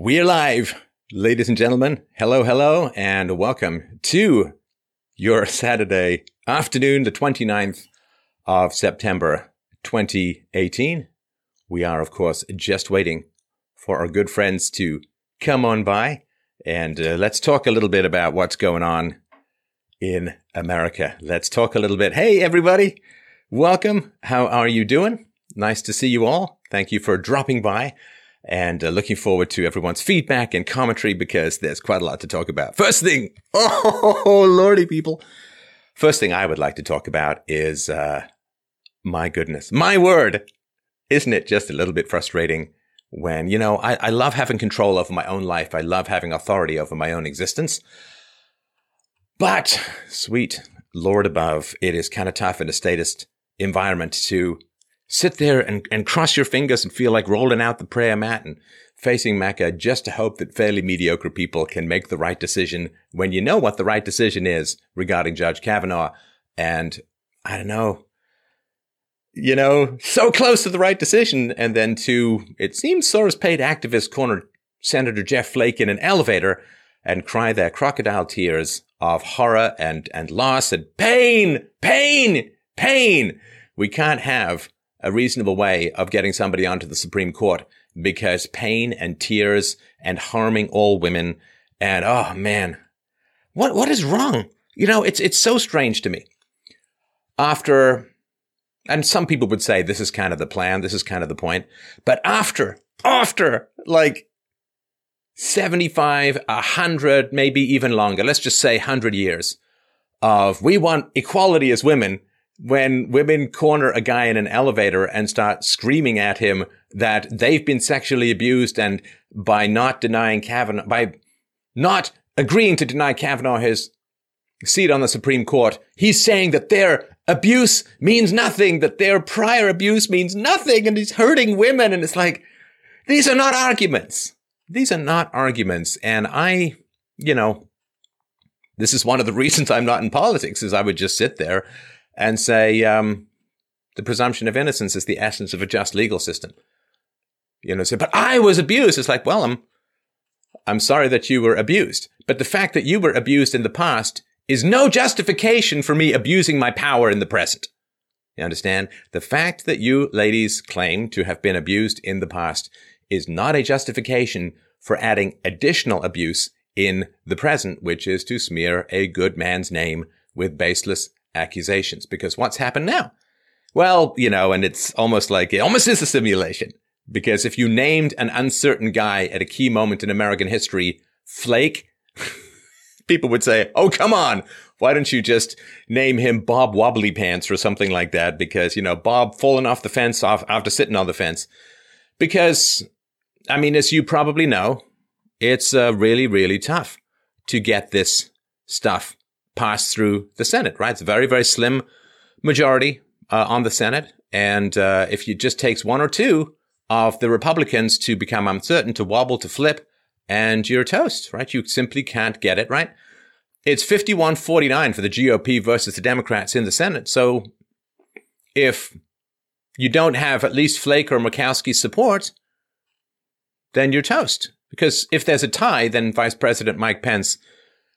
We're live, ladies and gentlemen. Hello, hello, and welcome to your Saturday afternoon, the 29th of September 2018. We are, of course, just waiting for our good friends to come on by and uh, let's talk a little bit about what's going on in America. Let's talk a little bit. Hey, everybody. Welcome. How are you doing? Nice to see you all. Thank you for dropping by and uh, looking forward to everyone's feedback and commentary because there's quite a lot to talk about. First thing, oh, lordy people. First thing I would like to talk about is, uh, my goodness, my word. Isn't it just a little bit frustrating when, you know, I, I love having control over my own life. I love having authority over my own existence. But, sweet Lord above, it is kind of tough in a statist environment to sit there and, and cross your fingers and feel like rolling out the prayer mat and facing Mecca just to hope that fairly mediocre people can make the right decision when you know what the right decision is regarding Judge Kavanaugh. And I don't know, you know, so close to the right decision. And then to, it seems Soros paid activists cornered Senator Jeff Flake in an elevator and cry their crocodile tears of horror and, and loss and pain, pain, pain. We can't have a reasonable way of getting somebody onto the Supreme Court because pain and tears and harming all women and oh man, what what is wrong? You know, it's it's so strange to me. After and some people would say this is kind of the plan, this is kind of the point, but after after like 75, 100, maybe even longer, let's just say 100 years of we want equality as women when women corner a guy in an elevator and start screaming at him that they've been sexually abused and by not denying Kavanaugh, by not agreeing to deny Kavanaugh his seat on the Supreme Court, he's saying that their abuse means nothing, that their prior abuse means nothing, and he's hurting women. And it's like, these are not arguments. These are not arguments. And I, you know, this is one of the reasons I'm not in politics is I would just sit there and say um, the presumption of innocence is the essence of a just legal system. You know, say, but I was abused. It's like, well, I'm, I'm sorry that you were abused, but the fact that you were abused in the past is no justification for me abusing my power in the present. You understand? The fact that you ladies claim to have been abused in the past is not a justification for adding additional abuse in the present, which is to smear a good man's name with baseless accusations because what's happened now? Well, you know, and it's almost like it almost is a simulation because if you named an uncertain guy at a key moment in American history Flake, people would say, Oh, come on. Why don't you just name him Bob Wobbly Pants or something like that? Because, you know, Bob falling off the fence off after sitting on the fence. Because, I mean, as you probably know, it's uh, really, really tough to get this stuff pass through the Senate, right? It's a very, very slim majority uh, on the Senate. And uh, if it just takes one or two of the Republicans to become uncertain, to wobble, to flip, and you're toast, right? You simply can't get it, right? It's 51 49 for the GOP versus the Democrats in the Senate. So if you don't have at least Flake or Murkowski's support, then you're toast. Because if there's a tie, then Vice President Mike Pence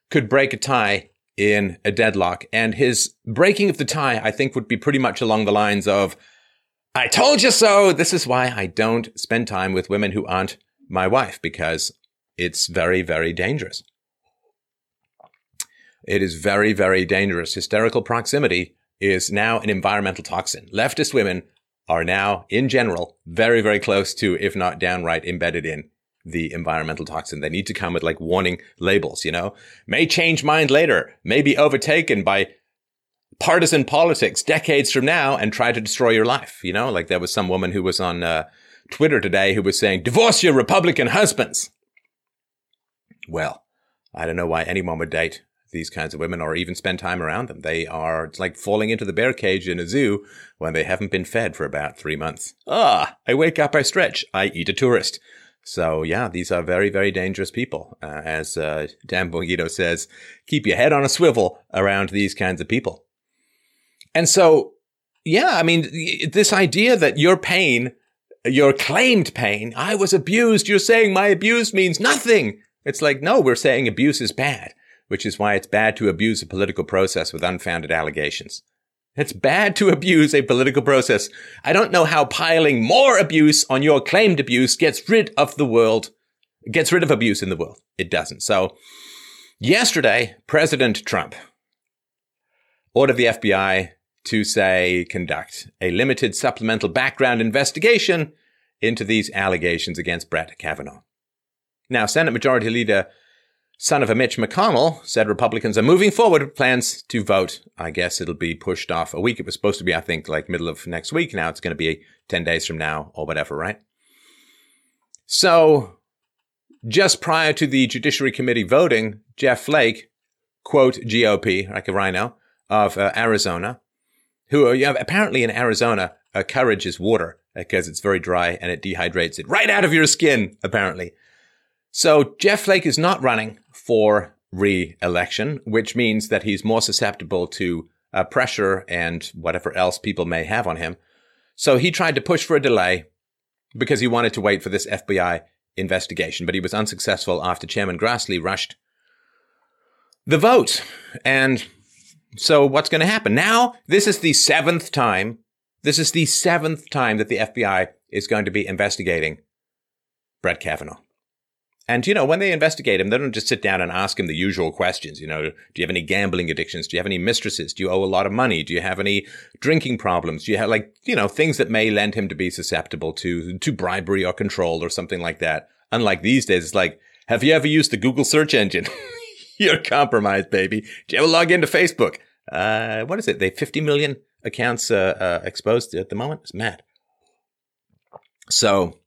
could break a tie in a deadlock. And his breaking of the tie, I think, would be pretty much along the lines of, I told you so. This is why I don't spend time with women who aren't my wife because it's very, very dangerous. It is very, very dangerous. Hysterical proximity is now an environmental toxin. Leftist women are now, in general, very, very close to, if not downright embedded in the environmental toxin. They need to come with like warning labels, you know, may change mind later, may be overtaken by partisan politics decades from now and try to destroy your life. You know, like there was some woman who was on uh, Twitter today who was saying, divorce your Republican husbands. Well, I don't know why anyone would date these kinds of women or even spend time around them. They are it's like falling into the bear cage in a zoo when they haven't been fed for about three months. Ah, I wake up, I stretch, I eat a tourist. So yeah, these are very, very dangerous people. Uh, as uh, Dan Bongino says, keep your head on a swivel around these kinds of people. And so, yeah, I mean, this idea that your pain your claimed pain. I was abused. You're saying my abuse means nothing. It's like, no, we're saying abuse is bad, which is why it's bad to abuse a political process with unfounded allegations. It's bad to abuse a political process. I don't know how piling more abuse on your claimed abuse gets rid of the world, gets rid of abuse in the world. It doesn't. So yesterday, President Trump ordered the FBI to say conduct a limited supplemental background investigation into these allegations against Brett Kavanaugh. Now, Senate Majority Leader son of a Mitch McConnell said Republicans are moving forward with plans to vote. I guess it'll be pushed off a week. It was supposed to be, I think, like middle of next week. Now it's going to be 10 days from now or whatever, right? So just prior to the Judiciary Committee voting, Jeff Flake, quote GOP, like a rhino, of uh, Arizona, who are, you know, apparently in Arizona, uh, courage is water because it's very dry and it dehydrates it right out of your skin, apparently. So Jeff Flake is not running for re-election, which means that he's more susceptible to uh, pressure and whatever else people may have on him. So he tried to push for a delay because he wanted to wait for this FBI investigation, but he was unsuccessful after Chairman Grassley rushed the vote. And so what's going to happen? Now, this is the seventh time. This is the seventh time that the FBI is going to be investigating Brett Kavanaugh. And, you know, when they investigate him, they don't just sit down and ask him the usual questions. You know, do you have any gambling addictions? Do you have any mistresses? Do you owe a lot of money? Do you have any drinking problems? Do you have like, you know, things that may lend him to be susceptible to, to bribery or control or something like that? Unlike these days, it's like, have you ever used the Google search engine? You're compromised, baby. Do you ever log into Facebook? Uh, what is it? They 50 million accounts, uh, uh, exposed at the moment. It's mad. So,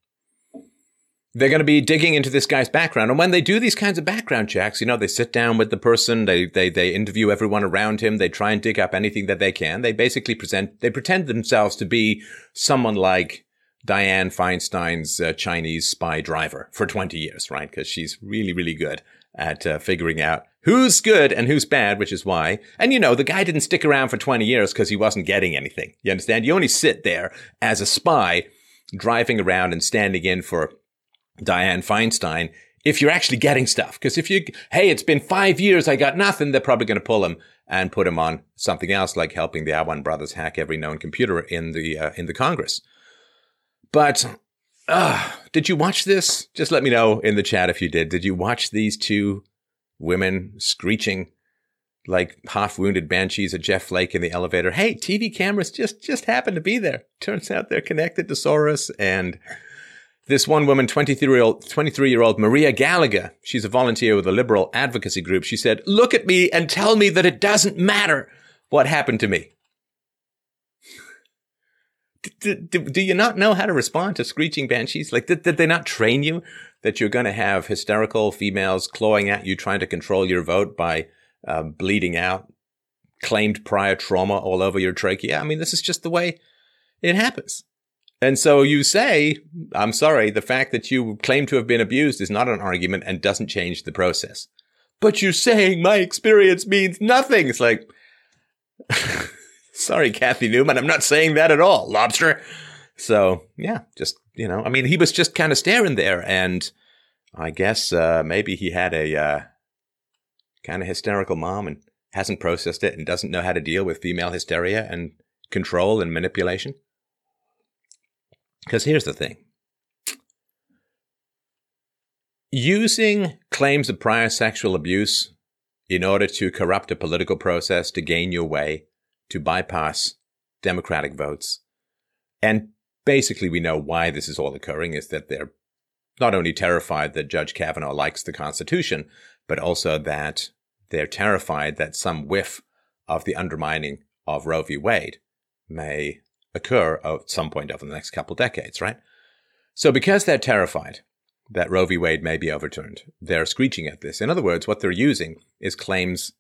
they're going to be digging into this guy's background. And when they do these kinds of background checks, you know, they sit down with the person, they, they, they interview everyone around him, they try and dig up anything that they can. They basically present, they pretend themselves to be someone like Dianne Feinstein's uh, Chinese spy driver for 20 years, right? Because she's really, really good at uh, figuring out who's good and who's bad, which is why. And you know, the guy didn't stick around for 20 years because he wasn't getting anything. You understand? You only sit there as a spy driving around and standing in for Dianne Feinstein if you're actually getting stuff. Because if you, hey, it's been five years, I got nothing, they're probably going to pull him and put him on something else, like helping the Awan brothers hack every known computer in the uh, in the Congress. But uh, did you watch this? Just let me know in the chat if you did. Did you watch these two women screeching like half wounded banshees at Jeff Flake in the elevator? Hey, TV cameras just just happened to be there. Turns out they're connected to Soros and this one woman, 23 year old, 23 year old Maria Gallagher, she's a volunteer with a liberal advocacy group. She said, look at me and tell me that it doesn't matter what happened to me. Do, you not know how to respond to screeching banshees? Like, did, did they not train you that you're going to have hysterical females clawing at you, trying to control your vote by uh, bleeding out claimed prior trauma all over your trachea? I mean, this is just the way it happens. And so you say, I'm sorry, the fact that you claim to have been abused is not an argument and doesn't change the process. But you're saying my experience means nothing. It's like, sorry, Cathy Newman, I'm not saying that at all, lobster. So yeah, just, you know, I mean, he was just kind of staring there and I guess, uh, maybe he had a, uh, kind of hysterical mom and hasn't processed it and doesn't know how to deal with female hysteria and control and manipulation. Because here's the thing using claims of prior sexual abuse in order to corrupt a political process to gain your way, to bypass Democratic votes. And basically, we know why this is all occurring is that they're not only terrified that Judge Kavanaugh likes the Constitution, but also that they're terrified that some whiff of the undermining of Roe v. Wade may occur at some point over the next couple decades, right? So because they're terrified that Roe v. Wade may be overturned, they're screeching at this. In other words, what they're using is claims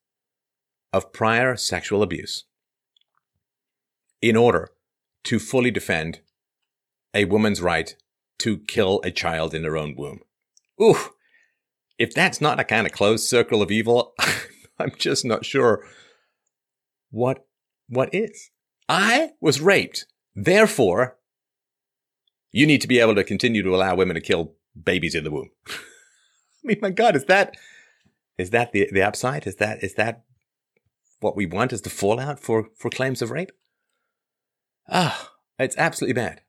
of prior sexual abuse in order to fully defend a woman's right to kill a child in her own womb. Ooh, if that's not a kind of closed circle of evil, I'm just not sure what what is. I was raped. Therefore, You need to be able to continue to allow women to kill babies in the womb. I mean, my God, is that is that the the upside? Is that is that what we want? Is the fallout for for claims of rape? Ah, it's absolutely mad.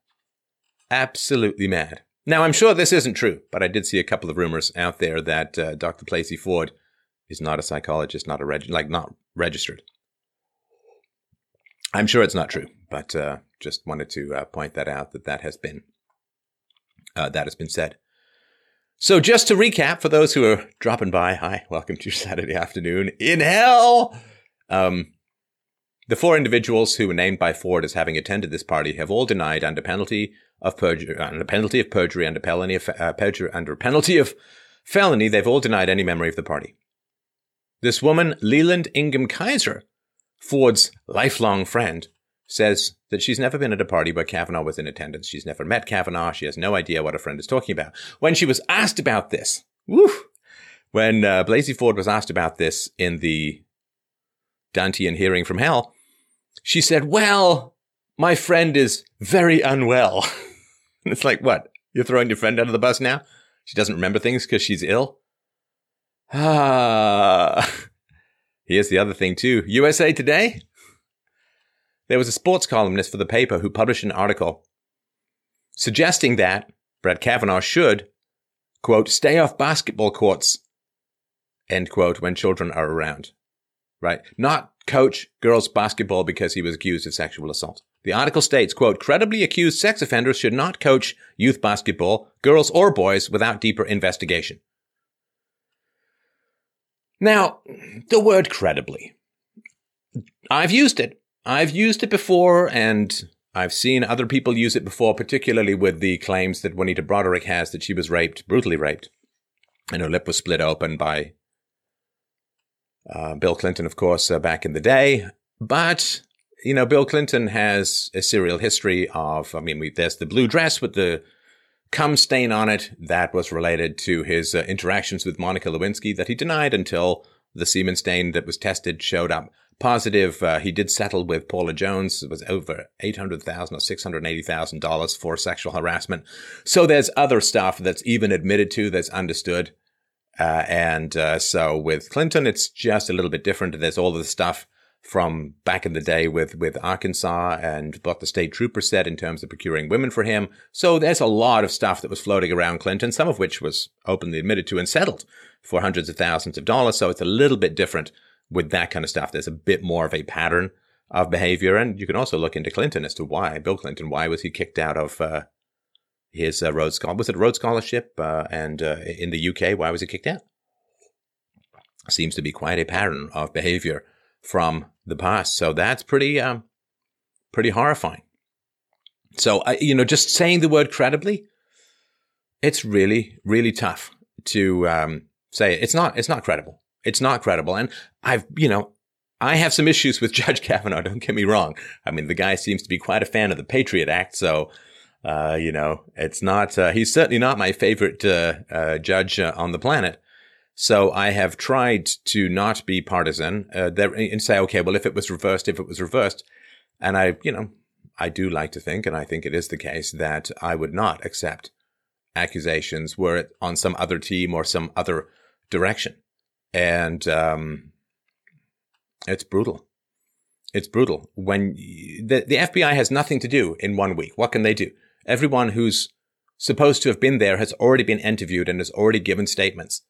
Absolutely mad. Now, I'm sure this isn't true, but I did see a couple of rumors out there that uh, Dr. Blasey Ford is not a psychologist, not a reg- like not registered. I'm sure it's not true, but uh, just wanted to uh, point that out that that has been uh, that has been said. So, just to recap for those who are dropping by, hi, welcome to your Saturday afternoon in hell. Um, the four individuals who were named by Ford as having attended this party have all denied under penalty of perjury, under penalty of perjury, under penalty of uh, perjury, under penalty of felony. They've all denied any memory of the party. This woman, Leland Ingham Keyser, Ford's lifelong friend, says that she's never been at a party where Kavanaugh was in attendance. She's never met Kavanaugh. She has no idea what a friend is talking about. When she was asked about this, when uh, Blasey Ford was asked about this in the Dantean hearing from hell, she said, Well, my friend is very unwell. it's like, what? You're throwing your friend under the bus now? She doesn't remember things because she's ill? Ah. Here's the other thing, too USA Today. There was a sports columnist for the paper who published an article suggesting that Brett Kavanaugh should, quote, stay off basketball courts, end quote, when children are around. Right? Not coach girls basketball because he was accused of sexual assault. The article states, quote, credibly accused sex offenders should not coach youth basketball, girls or boys, without deeper investigation. Now, the word credibly. I've used it. I've used it before and I've seen other people use it before, particularly with the claims that Juanita Broaddrick has that she was raped, brutally raped, and her lip was split open by uh, Bill Clinton, of course, uh, back in the day. But, you know, Bill Clinton has a serial history of, I mean, we, there's the blue dress with the cum stain on it that was related to his uh, interactions with Monica Lewinsky that he denied until the semen stain that was tested showed up positive. Uh, he did settle with Paula Jones. It was over eight hundred thousand or six hundred eighty thousand dollars for sexual harassment. So there's other stuff that's even admitted to that's understood. Uh, and uh, so with Clinton, it's just a little bit different. There's all the stuff from back in the day with, with Arkansas and what the state trooper said in terms of procuring women for him. So there's a lot of stuff that was floating around Clinton, some of which was openly admitted to and settled for hundreds of thousands of dollars. So it's a little bit different with that kind of stuff. There's a bit more of a pattern of behavior. And you can also look into Clinton as to why, Bill Clinton, why was he kicked out of uh, his uh, Rhodes Scholarship? Was it Rhodes Scholarship? Uh, and uh, in the UK, why was he kicked out? Seems to be quite a pattern of behavior from the past. So that's pretty, um, pretty horrifying. So, I, you know, just saying the word credibly, it's really, really tough to um, say it. It's not, it's not credible. It's not credible. And I've, you know, I have some issues with Judge Kavanaugh. Don't get me wrong. I mean, the guy seems to be quite a fan of the Patriot Act. So, uh, you know, it's not, uh, he's certainly not my favorite, uh, uh judge uh, on the planet. So I have tried to not be partisan, uh, there, and say, okay, well, if it was reversed, if it was reversed, and I, you know, I do like to think, and I think it is the case that I would not accept accusations were it on some other team or some other direction. And, um, it's brutal. It's brutal when the, the FBI has nothing to do in one week. What can they do? Everyone who's supposed to have been there has already been interviewed and has already given statements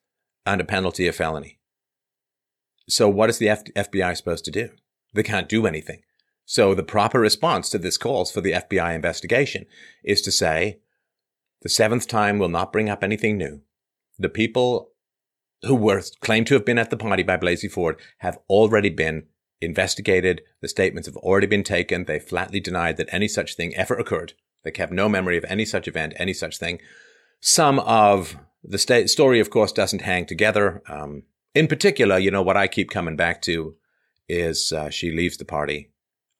under penalty of felony. So what is the F- FBI supposed to do? They can't do anything. So the proper response to this calls for the FBI investigation is to say, the seventh time will not bring up anything new. The people who were claimed to have been at the party by Blasey Ford have already been investigated. The statements have already been taken. They flatly denied that any such thing ever occurred. They have no memory of any such event, any such thing. Some of the story, of course, doesn't hang together. Um, in particular, you know, what I keep coming back to is uh, she leaves the party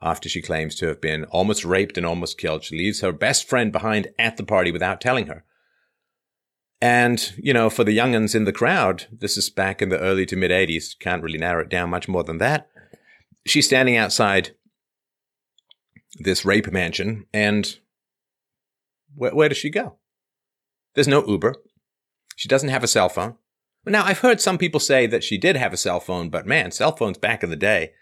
after she claims to have been almost raped and almost killed. She leaves her best friend behind at the party without telling her. And, you know, for the young'uns in the crowd, this is back in the early to mid 80s, can't really narrow it down much more than that. She's standing outside this rape mansion and where does she go? There's no Uber. She doesn't have a cell phone. Now, I've heard some people say that she did have a cell phone, but man, cell phones back in the day,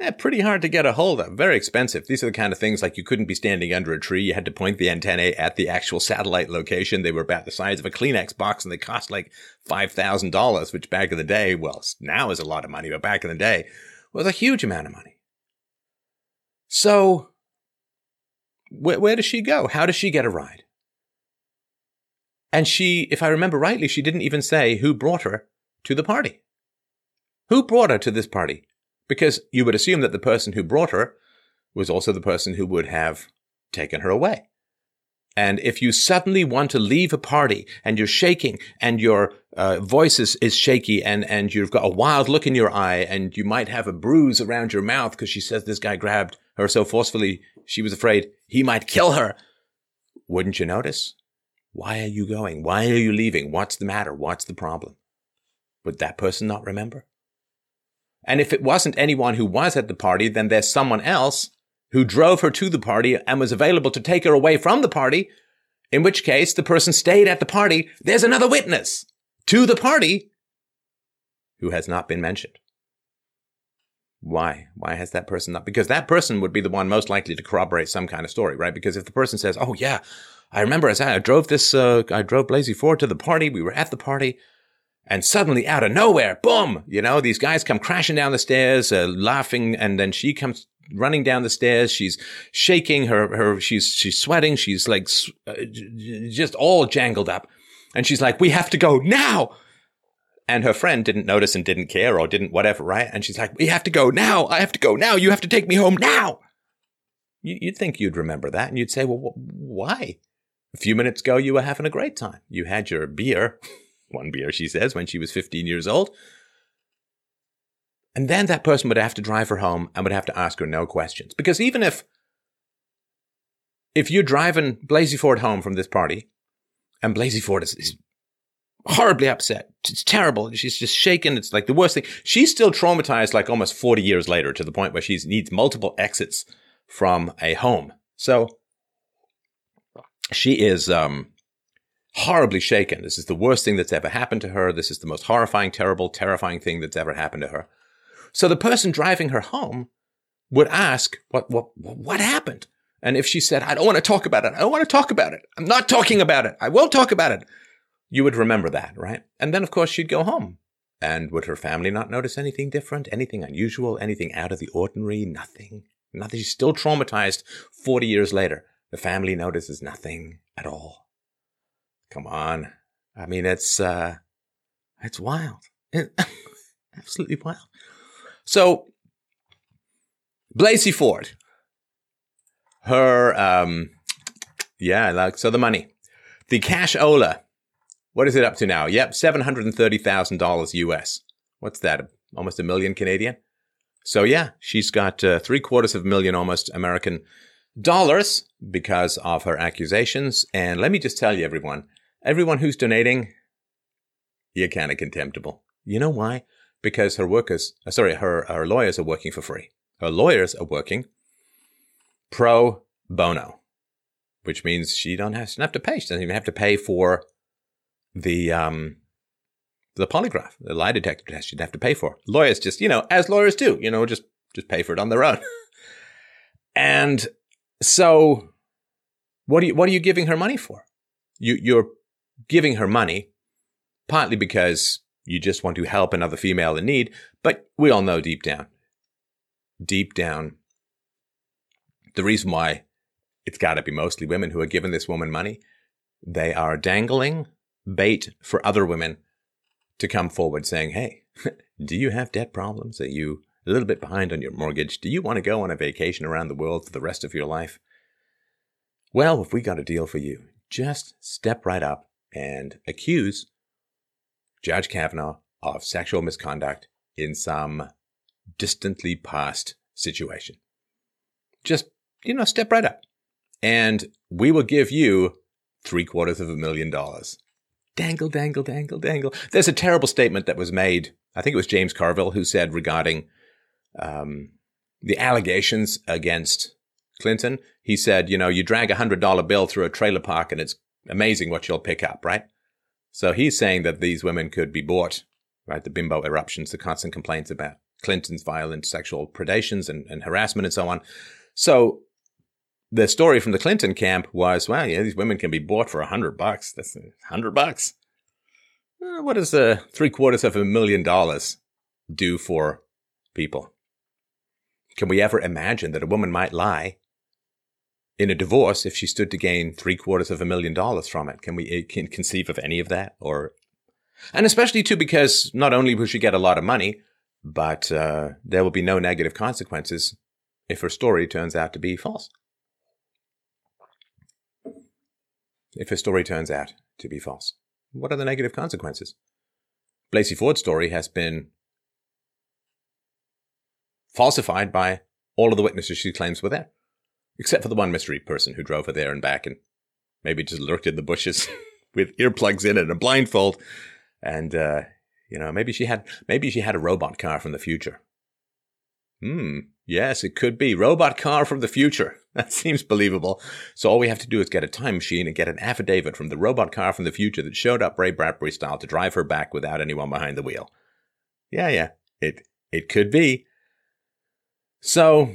eh, pretty hard to get a hold of. Very expensive. These are the kind of things like you couldn't be standing under a tree. You had to point the antennae at the actual satellite location. They were about the size of a Kleenex box and they cost like $5,000, which back in the day, well, now is a lot of money, but back in the day was a huge amount of money. So, where, where does she go? How does she get a ride? And she, if I remember rightly, she didn't even say who brought her to the party. Who brought her to this party? Because you would assume that the person who brought her was also the person who would have taken her away. And if you suddenly want to leave a party and you're shaking and your uh, voice is, is shaky and, and you've got a wild look in your eye and you might have a bruise around your mouth because she says this guy grabbed her so forcefully she was afraid he might kill her, wouldn't you notice? Why are you going? Why are you leaving? What's the matter? What's the problem? Would that person not remember? And if it wasn't anyone who was at the party, then there's someone else who drove her to the party and was available to take her away from the party, in which case the person stayed at the party. There's another witness to the party who has not been mentioned. Why? Why has that person not? Because that person would be the one most likely to corroborate some kind of story, right? Because if the person says, "Oh yeah, I remember as I drove this, uh, I drove Blasey Ford to the party. We were at the party. And suddenly out of nowhere, boom, you know, these guys come crashing down the stairs, uh, laughing. And then she comes running down the stairs. She's shaking her, her, she's, she's sweating. She's like, uh, just all jangled up. And she's like, we have to go now. And her friend didn't notice and didn't care or didn't whatever, right? And she's like, we have to go now. I have to go now. You have to take me home now. You'd think you'd remember that and you'd say, well, why? A few minutes ago, you were having a great time. You had your beer, one beer, she says, when she was 15 years old. And then that person would have to drive her home and would have to ask her no questions. Because even if, if you're driving Blasey Ford home from this party, and Blasey Ford is, is horribly upset, it's terrible. She's just shaken. It's like the worst thing. She's still traumatized, like almost 40 years later, to the point where she needs multiple exits from a home. So she is um, horribly shaken. This is the worst thing that's ever happened to her. This is the most horrifying, terrible, terrifying thing that's ever happened to her. So the person driving her home would ask, "What? What? What happened?" And if she said, "I don't want to talk about it. I don't want to talk about it. I'm not talking about it. I won't talk about it," you would remember that, right? And then, of course, she'd go home. And would her family not notice anything different, anything unusual, anything out of the ordinary? Nothing. Nothing. She's still traumatized 40 years later. The family notices nothing at all. Come on. I mean, it's, uh, it's wild. absolutely wild. So, Blasey Ford, her, um, yeah, like, so the money. The cash Ola, what is it up to now? Yep, $730,000 US. What's that? Almost a million Canadian? So yeah, she's got uh, three quarters of a million almost American dollars because of her accusations. And let me just tell you, everyone, everyone who's donating, you're kind of contemptible. You know why? Because her workers, uh, sorry, her, her lawyers are working for free. Her lawyers are working pro bono, which means she don't have, she don't have to pay. She doesn't even have to pay for the, um, the polygraph, the lie detector test she'd have to pay for. Lawyers just, you know, as lawyers do, you know, just, just pay for it on their own. and so what are you, what are you giving her money for? You, you're giving her money partly because you just want to help another female in need, but we all know deep down, deep down, the reason why it's got to be mostly women who are giving this woman money, they are dangling bait for other women to come forward saying, Hey, do you have debt problems? that you a little bit behind on your mortgage. Do you want to go on a vacation around the world for the rest of your life? Well, if we got a deal for you, just step right up and accuse Judge Kavanaugh of sexual misconduct in some distantly past situation. Just, you know, step right up. And we will give you three quarters of a million dollars. Dangle, dangle, dangle, dangle. There's a terrible statement that was made. I think it was James Carville who said regarding um, the allegations against Clinton, he said, you know, you drag a hundred dollar bill through a trailer park and it's amazing what you'll pick up, right? So he's saying that these women could be bought, right? The bimbo eruptions, the constant complaints about Clinton's violent sexual predations and, and harassment and so on. So the story from the Clinton camp was, well, yeah, these women can be bought for a hundred bucks. That's a hundred bucks. Uh, what does a three quarters of a million dollars do for people? Can we ever imagine that a woman might lie in a divorce if she stood to gain three quarters of a million dollars from it? Can we eh, can conceive of any of that? Or, and especially too, because not only will she get a lot of money, but uh, there will be no negative consequences if her story turns out to be false. If her story turns out to be false, what are the negative consequences? Blasey Ford's story has been falsified by all of the witnesses she claims were there, except for the one mystery person who drove her there and back and maybe just lurked in the bushes with earplugs in and a blindfold. And, uh, you know, maybe she had, maybe she had a robot car from the future. Hmm. Yes, it could be. Robot car from the future. That seems believable. So all we have to do is get a time machine and get an affidavit from the robot car from the future that showed up Ray Bradbury style to drive her back without anyone behind the wheel. Yeah, yeah. It it could be. So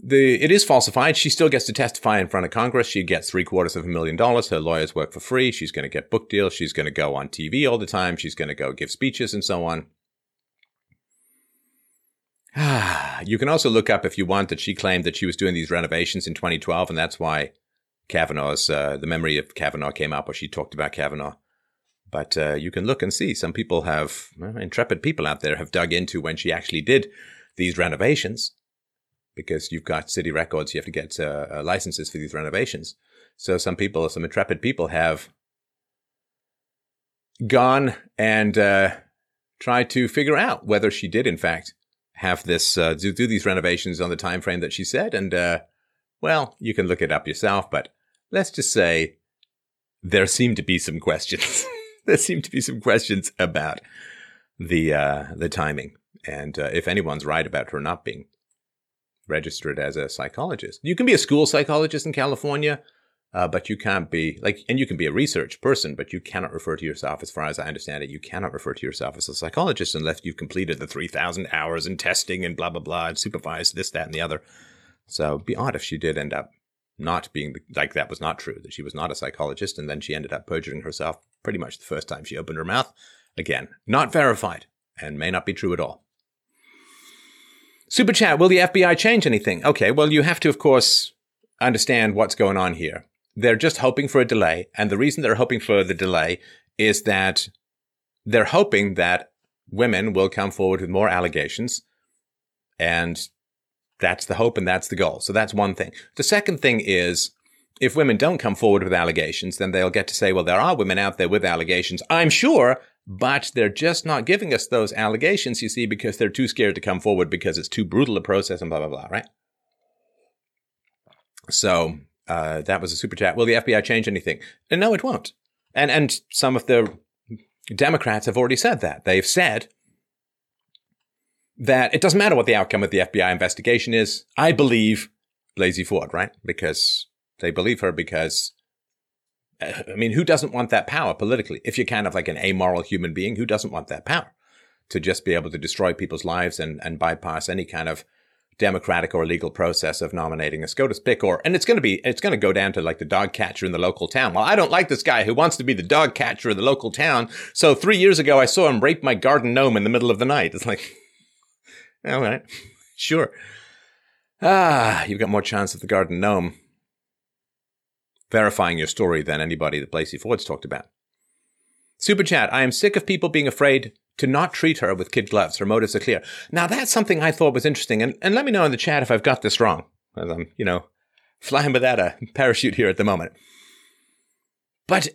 the it is falsified. She still gets to testify in front of Congress. She gets three quarters of a million dollars. Her lawyers work for free. She's going to get book deals. She's going to go on TV all the time. She's going to go give speeches and so on. you can also look up if you want that she claimed that she was doing these renovations in 2012, and that's why Kavanaugh's uh, the memory of Kavanaugh came up, or she talked about Kavanaugh. But uh, you can look and see. Some people have well, intrepid people out there have dug into when she actually did these renovations because you've got city records. You have to get uh, uh, licenses for these renovations. So some people, some intrepid people have gone and uh, tried to figure out whether she did, in fact, have this uh, do, do these renovations on the time frame that she said. And uh, well, you can look it up yourself. But let's just say there seem to be some questions. there seem to be some questions about the uh, the timing, and if anyone's right about her not being registered as a psychologist. You can be a school psychologist in California, uh, but you can't be like, and you can be a research person, but you cannot refer to yourself, as far as I understand it, you cannot refer to yourself as a psychologist unless you've completed the 3,000 hours in testing and blah, blah, blah, and supervised this, that, and the other. So it'd be odd if she did end up not being like that was not true, that she was not a psychologist, and then she ended up perjuring herself pretty much the first time she opened her mouth. Again, not verified and may not be true at all. Super chat, will the FBI change anything? Okay, well, you have to, of course, understand what's going on here. They're just hoping for a delay. And the reason they're hoping for the delay is that they're hoping that women will come forward with more allegations. And that's the hope and that's the goal. So that's one thing. The second thing is if women don't come forward with allegations, then they'll get to say, well, there are women out there with allegations. I'm sure but they're just not giving us those allegations, you see, because they're too scared to come forward because it's too brutal a process and blah, blah, blah, right? So uh, that was a super chat. Will the FBI change anything? And no, it won't. And, and some of the Democrats have already said that. They've said that it doesn't matter what the outcome of the FBI investigation is. I believe Blasey Ford, right? Because they believe her because I mean, who doesn't want that power politically? If you're kind of like an amoral human being, who doesn't want that power to just be able to destroy people's lives and, and bypass any kind of democratic or legal process of nominating a SCOTUS pick or, and it's going to be, it's going to go down to like the dog catcher in the local town. Well, I don't like this guy who wants to be the dog catcher in the local town. So three years ago, I saw him rape my garden gnome in the middle of the night. It's like, all right, sure. Ah, you've got more chance of the garden gnome verifying your story than anybody that Blasey Ford's talked about. Super chat, I am sick of people being afraid to not treat her with kid gloves. Her motives are clear. Now that's something I thought was interesting, and, and let me know in the chat if I've got this wrong. As I'm, you know, flying without a parachute here at the moment. But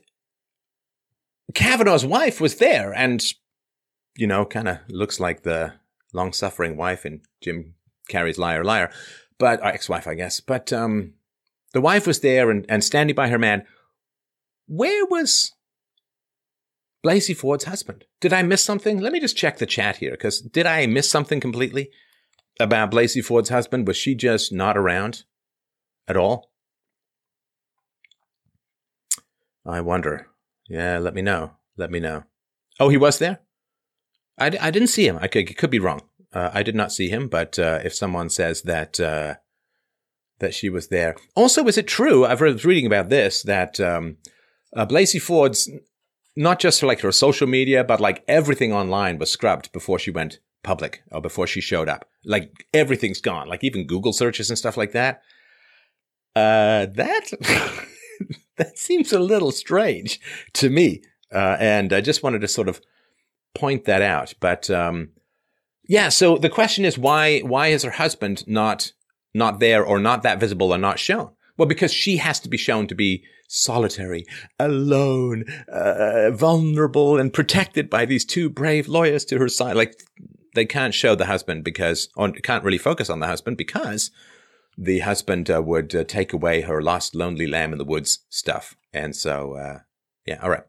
Kavanaugh's wife was there, and you know, kind of looks like the long-suffering wife in Jim Carrey's Liar Liar, but uh, ex-wife, I guess. But um, the wife was there and, and standing by her man. Where was Blasey Ford's husband? Did I miss something? Let me just check the chat here, because did I miss something completely about Blasey Ford's husband? Was she just not around at all? I wonder. Yeah, let me know. Let me know. Oh, he was there? I, I didn't see him. I could, could be wrong. Uh, I did not see him, but uh, if someone says that uh, that she was there, also, is it true? I was reading about this that um, uh, Blasey Ford's not just like her social media, but like everything online was scrubbed before she went public or before she showed up. Like everything's gone, like even Google searches and stuff like that. Uh, that that seems a little strange to me, uh, and I just wanted to sort of point that out. But um, yeah, so the question is why why is her husband not not there or not that visible or not shown? Well, because she has to be shown to be solitary, alone, uh, vulnerable, and protected by these two brave lawyers to her side. Like they can't show the husband because, or can't really focus on the husband because the husband uh, would uh, take away her lost lonely lamb in the woods stuff. And so, uh, yeah, all right.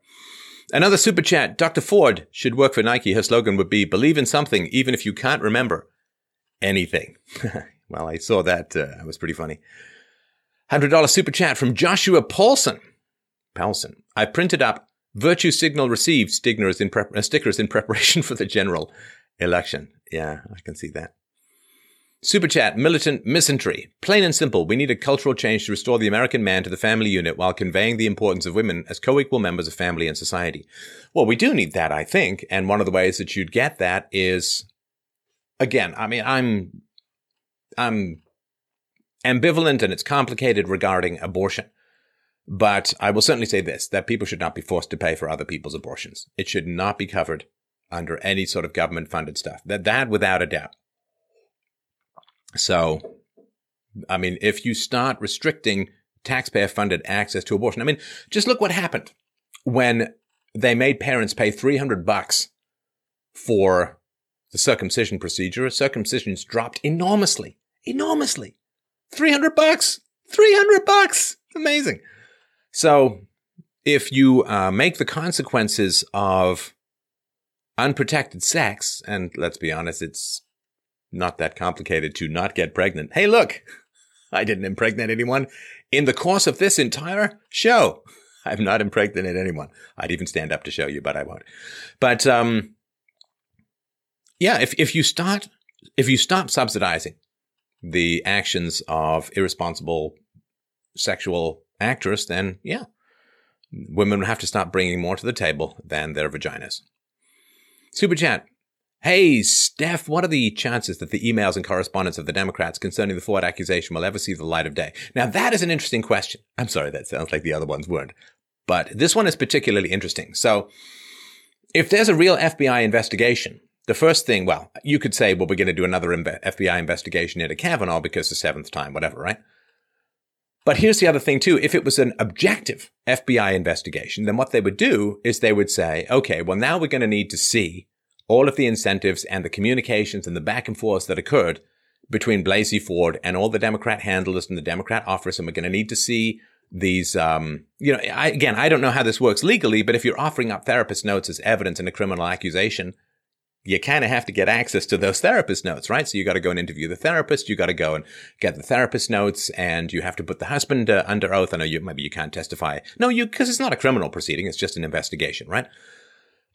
Another super chat. Dr. Ford should work for Nike. Her slogan would be believe in something, even if you can't remember anything. well, I saw that. Uh, it was pretty funny. $100 super chat from Joshua Paulson. Paulson. I printed up virtue signal received stickers in, uh, stickers in preparation for the general election. Yeah, I can see that. Super chat, militant misandry. Plain and simple, we need a cultural change to restore the American man to the family unit while conveying the importance of women as co-equal members of family and society. Well, we do need that, I think. And one of the ways that you'd get that is, again, I mean, I'm, I'm ambivalent and it's complicated regarding abortion. But I will certainly say this, that people should not be forced to pay for other people's abortions. It should not be covered under any sort of government funded stuff. That, that without a doubt. So, I mean, if you start restricting taxpayer funded access to abortion, I mean, just look what happened when they made parents pay 300 bucks for the circumcision procedure. Circumcisions dropped enormously, enormously. 300 bucks, 300 bucks. Amazing. So if you uh, make the consequences of unprotected sex, and let's be honest, it's not that complicated to not get pregnant. Hey, look, I didn't impregnate anyone in the course of this entire show. I've not impregnated anyone. I'd even stand up to show you, but I won't. But um, yeah, if if you start if you stop subsidizing the actions of irresponsible sexual actress, then yeah, women would have to stop bringing more to the table than their vaginas. Super chat Hey, Steph, what are the chances that the emails and correspondence of the Democrats concerning the Ford accusation will ever see the light of day? Now, that is an interesting question. I'm sorry, that sounds like the other ones weren't. But this one is particularly interesting. So, if there's a real FBI investigation, the first thing, well, you could say, well, we're going to do another FBI investigation into Kavanaugh because the seventh time, whatever, right? But here's the other thing too. If it was an objective FBI investigation, then what they would do is they would say, okay, well, now we're going to need to see all of the incentives and the communications and the back and forth that occurred between Blasey Ford and all the Democrat handlers and the Democrat office. And we're going to need to see these, um, you know, I, again, I don't know how this works legally, but if you're offering up therapist notes as evidence in a criminal accusation, you kind of have to get access to those therapist notes, right? So you got to go and interview the therapist. You got to go and get the therapist notes and you have to put the husband uh, under oath. I know you, maybe you can't testify. No, you, cause it's not a criminal proceeding. It's just an investigation, right?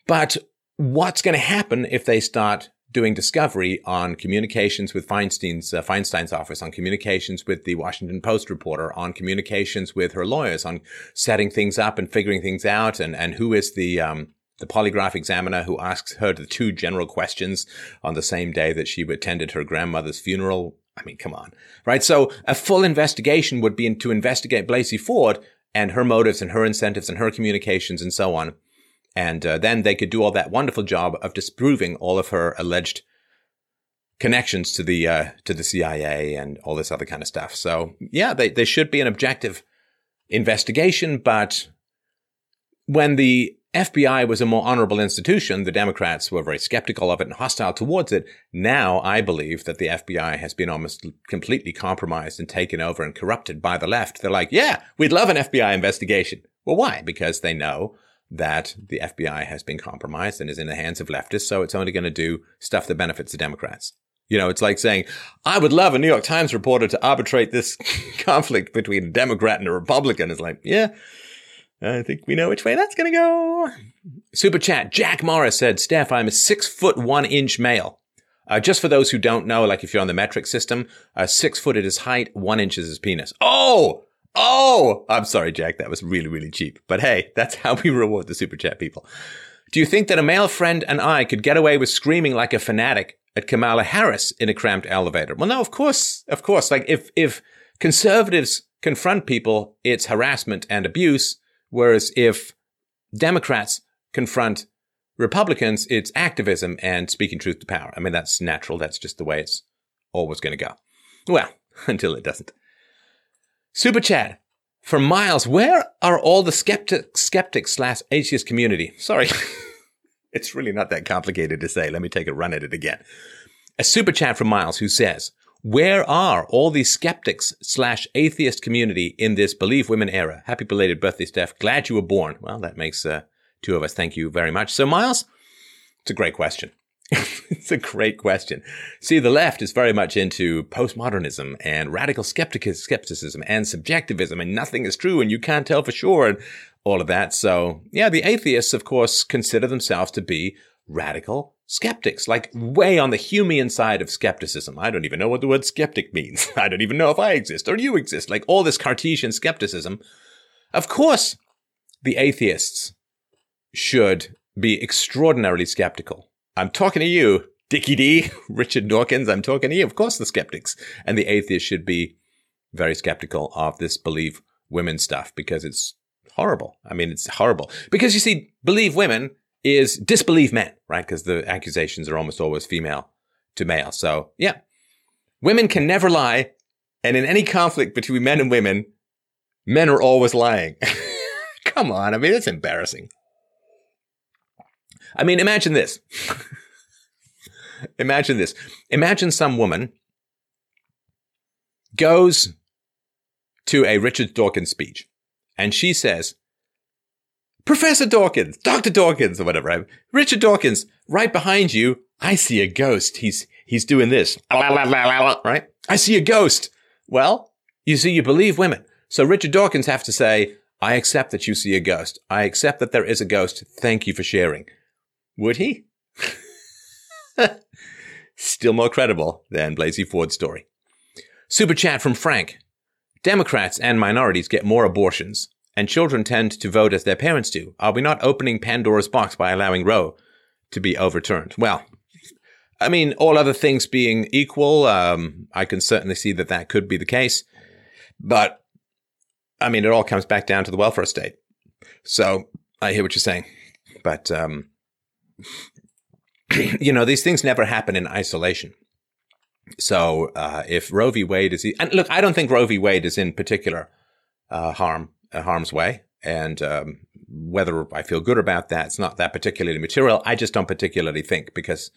But what's going to happen if they start doing discovery on communications with Feinstein's uh, Feinstein's office, on communications with the Washington Post reporter, on communications with her lawyers, on setting things up and figuring things out, and and who is the um, the polygraph examiner who asks her the two general questions on the same day that she attended her grandmother's funeral. I mean, come on, right? So a full investigation would be to investigate Blasey Ford and her motives and her incentives and her communications and so on. And uh, then they could do all that wonderful job of disproving all of her alleged connections to the uh, to the CIA and all this other kind of stuff. So yeah, they, they should be an objective investigation, but when the FBI was a more honorable institution, the Democrats were very skeptical of it and hostile towards it. Now I believe that the FBI has been almost completely compromised and taken over and corrupted by the left. They're like, yeah, we'd love an FBI investigation. Well, why? Because they know that the FBI has been compromised and is in the hands of leftists, so it's only going to do stuff that benefits the Democrats. You know, it's like saying, I would love a New York Times reporter to arbitrate this conflict between a Democrat and a Republican. It's like, yeah, I think we know which way that's going to go. Super chat. Jack Morris said, Steph, I'm a six foot one inch male. Uh, just for those who don't know, like if you're on the metric system, uh, six foot at his height, one inch is his penis. Oh, oh, I'm sorry, Jack. That was really, really cheap. But hey, that's how we reward the super chat people. Do you think that a male friend and I could get away with screaming like a fanatic at Kamala Harris in a cramped elevator? Well, no, of course, of course. Like if, if conservatives confront people, it's harassment and abuse. Whereas if Democrats confront Republicans, it's activism and speaking truth to power. I mean, that's natural. That's just the way it's always going to go. Well, until it doesn't. Super chat for Miles. Where are all the skeptic, skeptics slash atheist community? Sorry. it's really not that complicated to say. Let me take a run at it again. A super chat from Miles who says, where are all these skeptics slash atheist community in this believe women era? Happy belated birthday, Steph. Glad you were born. Well, that makes uh, two of us. Thank you very much. So, Miles, it's a great question. it's a great question. See, the left is very much into postmodernism and radical skepticism and subjectivism, and nothing is true, and you can't tell for sure, and all of that. So, yeah, the atheists, of course, consider themselves to be radical skeptics, like way on the Humean side of skepticism. I don't even know what the word skeptic means. I don't even know if I exist or you exist. Like all this Cartesian skepticism. Of course, the atheists should be extraordinarily skeptical. I'm talking to you, Dickie D, Richard Dawkins. I'm talking to you. Of course, the skeptics and the atheists should be very skeptical of this believe women stuff because it's horrible. I mean, it's horrible because you see, believe women is disbelieve men, right? Because the accusations are almost always female to male. So yeah, women can never lie. And in any conflict between men and women, men are always lying. Come on. I mean, it's embarrassing. I mean, imagine this. imagine this. Imagine some woman goes to a Richard Dawkins speech and she says, Professor Dawkins, Dr. Dawkins, or whatever, right? Richard Dawkins, right behind you, I see a ghost. He's, he's doing this, right? I see a ghost. Well, you see, you believe women. So Richard Dawkins have to say, I accept that you see a ghost. I accept that there is a ghost. Thank you for sharing. Would he? Still more credible than Blasey Ford's story. Super chat from Frank. Democrats and minorities get more abortions and children tend to vote as their parents do. Are we not opening Pandora's box by allowing Roe to be overturned? Well, I mean, all other things being equal, um, I can certainly see that that could be the case. But I mean, it all comes back down to the welfare state. So I hear what you're saying, but um, you know, these things never happen in isolation. So uh, if Roe v. Wade is, and look, I don't think Roe v. Wade is in particular uh, harm harm's way. And um, whether I feel good about that, it's not that particularly material. I just don't particularly think because,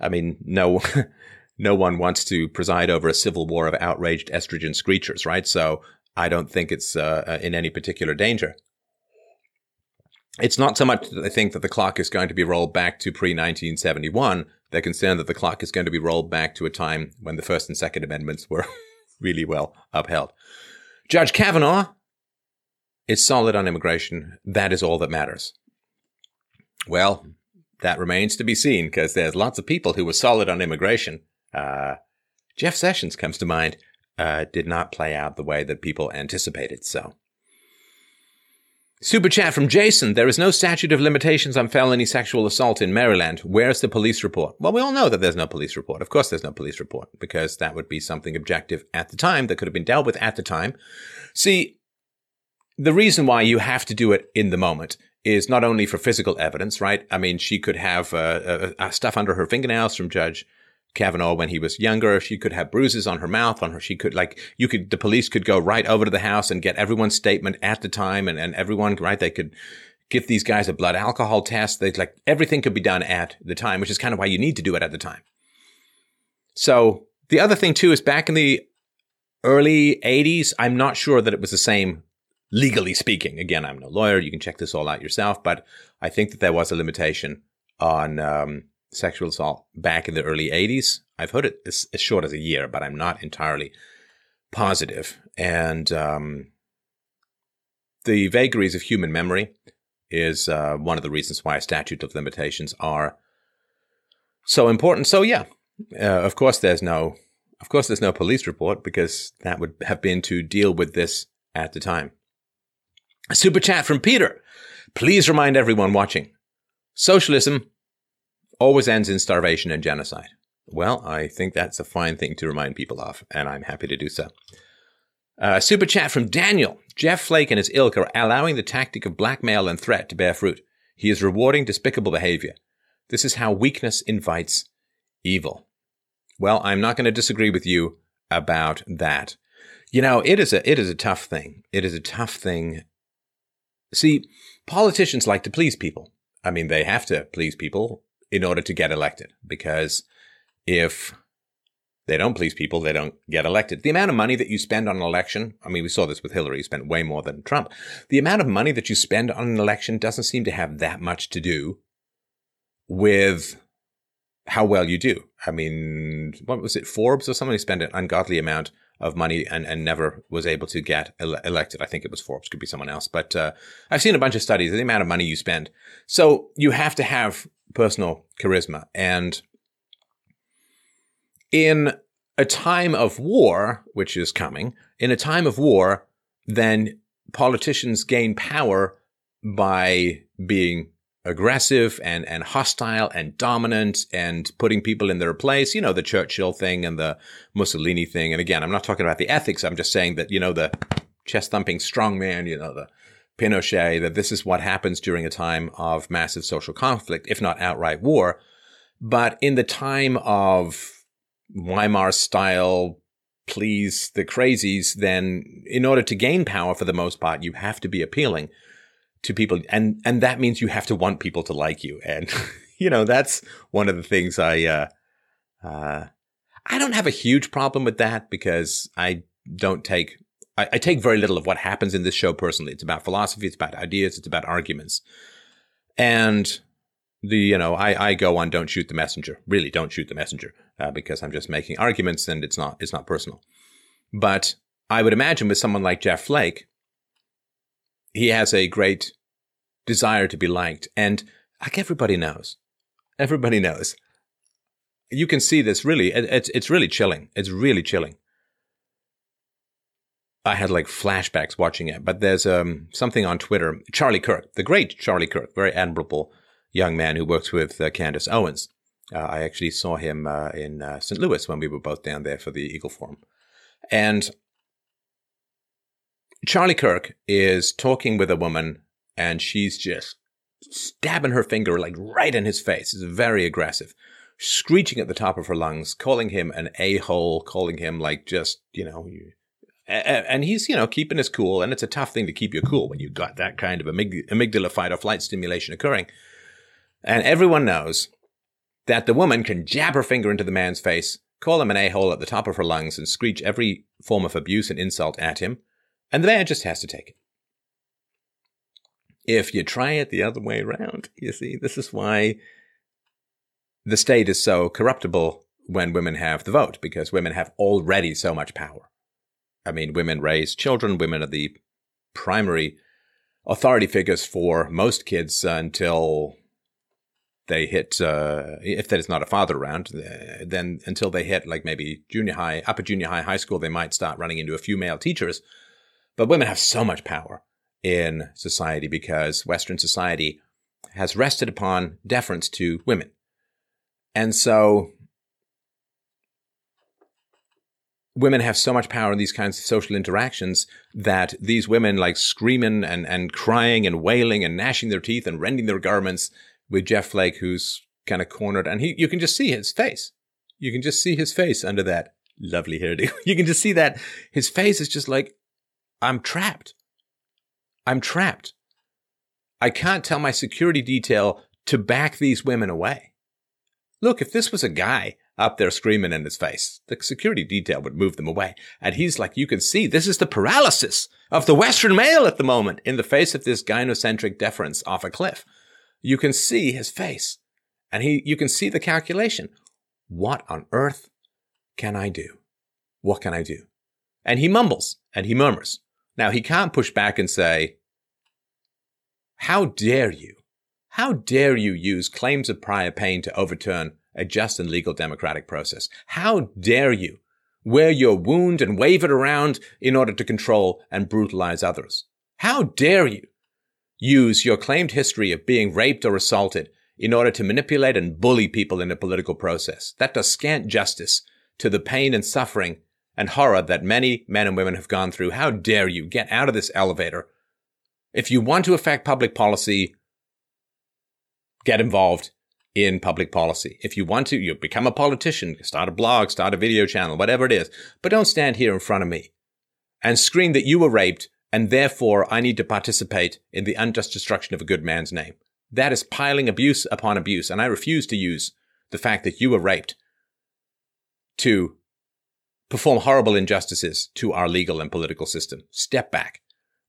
I mean, no, no one wants to preside over a civil war of outraged estrogen screechers, right? So I don't think it's uh, uh in any particular danger. It's not so much that they think that the clock is going to be rolled back to pre 1971. They're concerned that the clock is going to be rolled back to a time when the First and Second Amendments were really well upheld. Judge Kavanaugh is solid on immigration. That is all that matters. Well, that remains to be seen because there's lots of people who were solid on immigration. Uh, Jeff Sessions comes to mind. Uh, did not play out the way that people anticipated. So, super chat from Jason. There is no statute of limitations on felony sexual assault in Maryland. Where's the police report? Well, we all know that there's no police report. Of course, there's no police report because that would be something objective at the time that could have been dealt with at the time. See, the reason why you have to do it in the moment is not only for physical evidence, right? I mean, she could have uh, uh, uh, stuff under her fingernails from Judge Kavanaugh when he was younger. She could have bruises on her mouth, on her. She could like you could. The police could go right over to the house and get everyone's statement at the time, and and everyone right. They could give these guys a blood alcohol test. They like everything could be done at the time, which is kind of why you need to do it at the time. So the other thing too is back in the early 80s, I'm not sure that it was the same legally speaking. Again, I'm no lawyer. You can check this all out yourself, but I think that there was a limitation on um, sexual assault back in the early 80s. I've heard it as, as short as a year, but I'm not entirely positive. And um, the vagaries of human memory is uh, one of the reasons why statute of limitations are so important. So yeah, uh, of course there's no, of course there's no police report because that would have been to deal with this at the time. A super chat from Peter. Please remind everyone watching. Socialism always ends in starvation and genocide. Well, I think that's a fine thing to remind people of, and I'm happy to do so. Uh, super chat from Daniel. Jeff Flake and his ilk are allowing the tactic of blackmail and threat to bear fruit. He is rewarding despicable behavior. This is how weakness invites evil. Well, I'm not going to disagree with you about that. You know, it is a it is a tough thing. It is a tough thing. See, politicians like to please people. I mean, they have to please people in order to get elected because if they don't please people, they don't get elected. The amount of money that you spend on an election, I mean, we saw this with Hillary, spent way more than Trump. The amount of money that you spend on an election doesn't seem to have that much to do with how well you do. I mean, what was it, Forbes or somebody spent an ungodly amount of money and, and never was able to get ele- elected. I think it was Forbes, could be someone else. But uh, I've seen a bunch of studies, the amount of money you spend. So you have to have personal charisma. And in a time of war, which is coming, in a time of war, then politicians gain power by being aggressive and, and hostile and dominant and putting people in their place. You know, the Churchill thing and the Mussolini thing. And again, I'm not talking about the ethics. I'm just saying that, you know, the chest thumping strongman, you know, the Pinochet, that this is what happens during a time of massive social conflict, if not outright war. But in the time of Weimar style, please the crazies, then in order to gain power for the most part, you have to be appealing to people. And, and that means you have to want people to like you. And, you know, that's one of the things I, uh, uh, I don't have a huge problem with that because I don't take I, I take very little of what happens in this show personally. It's about philosophy, it's about ideas, it's about arguments. And the you know I, I go on don't shoot the messenger really don't shoot the messenger uh, because i'm just making arguments and it's not it's not personal but i would imagine with someone like jeff flake he has a great desire to be liked and like everybody knows everybody knows you can see this really it's it's really chilling it's really chilling I had like flashbacks watching it, but there's um, something on Twitter. Charlie Kirk, the great Charlie Kirk, very admirable young man who works with uh, Candace Owens. Uh, I actually saw him uh, in uh, St. Louis when we were both down there for the Eagle Forum. And Charlie Kirk is talking with a woman, and she's just stabbing her finger like right in his face. It's very aggressive, screeching at the top of her lungs, calling him an a hole, calling him like just, you know, and he's you know keeping his cool. And it's a tough thing to keep your cool when you've got that kind of amygdala fight or flight stimulation occurring. And everyone knows that the woman can jab her finger into the man's face call him an a-hole at the top of her lungs and screech every form of abuse and insult at him and the man just has to take it if you try it the other way around you see this is why the state is so corruptible when women have the vote because women have already so much power I mean, women raise children. Women are the primary authority figures for most kids until they hit, uh, if there's not a father around, uh, then until they hit like maybe junior high, upper junior high, high school, they might start running into a few male teachers. But women have so much power in society because Western society has rested upon deference to women. And so women have so much power in these kinds of social interactions that these women like screaming and, and crying and wailing and gnashing their teeth and rending their garments with Jeff Flake, who's kind of cornered and he, you can just see his face. You can just see his face under that lovely hairdo. You can just see that his face is just like, I'm trapped. I'm trapped. I can't tell my security detail to back these women away. Look, if this was a guy up there screaming in his face. The security detail would move them away. And he's like, you can see this is the paralysis of the Western male at the moment in the face of this gynocentric deference off a cliff. You can see his face. And he, you can see the calculation. What on earth can I do? What can I do? And he mumbles and he murmurs. Now he can't push back and say, how dare you? How dare you use claims of prior pain to overturn a just and legal democratic process? How dare you wear your wound and wave it around in order to control and brutalize others? How dare you use your claimed history of being raped or assaulted in order to manipulate and bully people in a political process? That does scant justice to the pain and suffering and horror that many men and women have gone through. How dare you get out of this elevator? If you want to affect public policy, get involved in public policy. If you want to, you become a politician, start a blog, start a video channel, whatever it is. But don't stand here in front of me and scream that you were raped and therefore I need to participate in the unjust destruction of a good man's name. That is piling abuse upon abuse. And I refuse to use the fact that you were raped to perform horrible injustices to our legal and political system. Step back,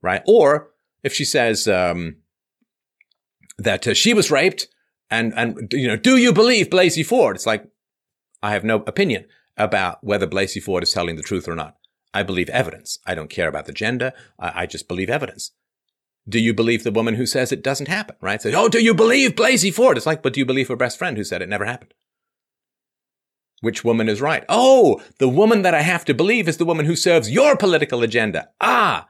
right? Or if she says um, that uh, she was raped and, and, you know, do you believe Blasey Ford? It's like, I have no opinion about whether Blasey Ford is telling the truth or not. I believe evidence. I don't care about the gender. I, I just believe evidence. Do you believe the woman who says it doesn't happen, right? Say, oh, do you believe Blasey Ford? It's like, but do you believe her best friend who said it never happened? Which woman is right? Oh, the woman that I have to believe is the woman who serves your political agenda. Ah,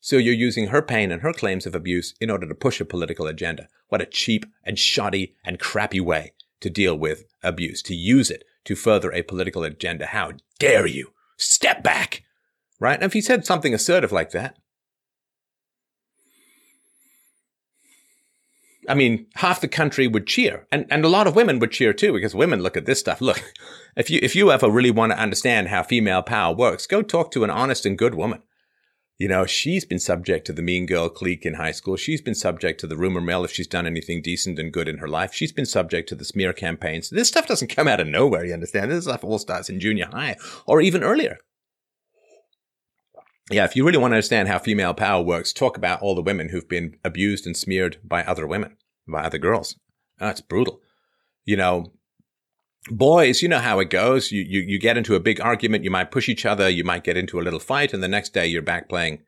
so you're using her pain and her claims of abuse in order to push a political agenda. What a cheap and shoddy and crappy way to deal with abuse, to use it to further a political agenda. How dare you? Step back! Right? And if he said something assertive like that, I mean, half the country would cheer, and, and a lot of women would cheer too, because women look at this stuff. Look, if you if you ever really want to understand how female power works, go talk to an honest and good woman. You know, she's been subject to the mean girl clique in high school. She's been subject to the rumor mill if she's done anything decent and good in her life. She's been subject to the smear campaigns. This stuff doesn't come out of nowhere, you understand? This stuff all starts in junior high or even earlier. Yeah, if you really want to understand how female power works, talk about all the women who've been abused and smeared by other women, by other girls. That's brutal. You know, boys, you know how it goes. You, you, you get into a big argument. You might push each other. You might get into a little fight. And the next day you're back playing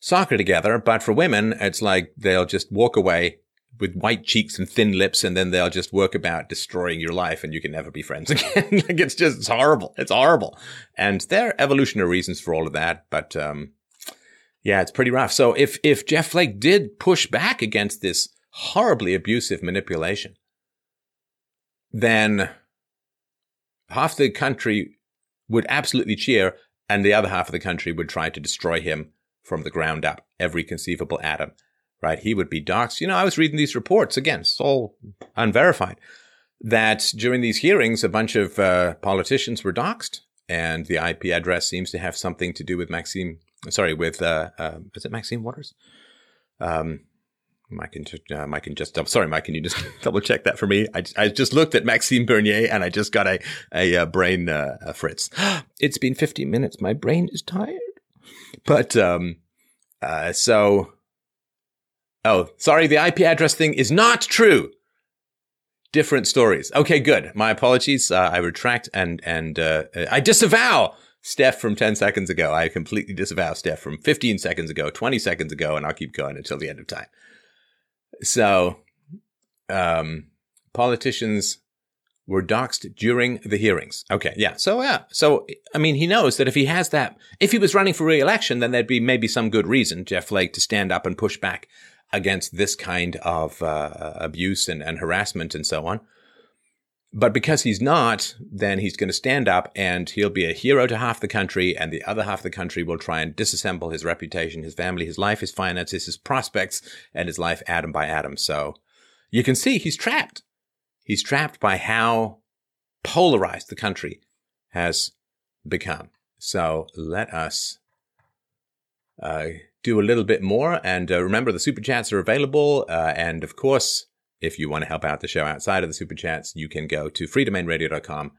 soccer together. But for women, it's like they'll just walk away with white cheeks and thin lips. And then they'll just work about destroying your life and you can never be friends again. like it's just, it's horrible. It's horrible. And there are evolutionary reasons for all of that. But, um, yeah, it's pretty rough. So if, if Jeff Flake did push back against this horribly abusive manipulation, then half the country would absolutely cheer and the other half of the country would try to destroy him from the ground up, every conceivable atom, right? He would be doxxed. You know, I was reading these reports again, it's all unverified, that during these hearings, a bunch of uh, politicians were doxxed and the IP address seems to have something to do with Maxime. sorry, with, uh, uh, is it Maxine Waters? Um, Mike can just, uh, Mike can just double, sorry, Mike, can you just double check that for me? I, I just looked at Maxime Bernier and I just got a, a, a brain, uh, a fritz. it's been 15 minutes. My brain is tired. But, um, uh, so, oh, sorry, the IP address thing is not true. Different stories. Okay, good. My apologies. Uh, I retract and, and, uh, I disavow Steph from 10 seconds ago. I completely disavow Steph from 15 seconds ago, 20 seconds ago, and I'll keep going until the end of time. So, um, politicians were doxxed during the hearings. Okay, yeah. So, yeah. So, I mean, he knows that if he has that, if he was running for re-election, then there'd be maybe some good reason, Jeff Flake, to stand up and push back against this kind of uh, abuse and, and harassment and so on. But because he's not, then he's going to stand up and he'll be a hero to half the country, and the other half of the country will try and disassemble his reputation, his family, his life, his finances, his prospects, and his life atom by atom. So you can see he's trapped. He's trapped by how polarized the country has become. So let us uh, do a little bit more. And uh, remember, the super chats are available. Uh, and of course, if you want to help out the show outside of the super chats, you can go to freedomainradio.com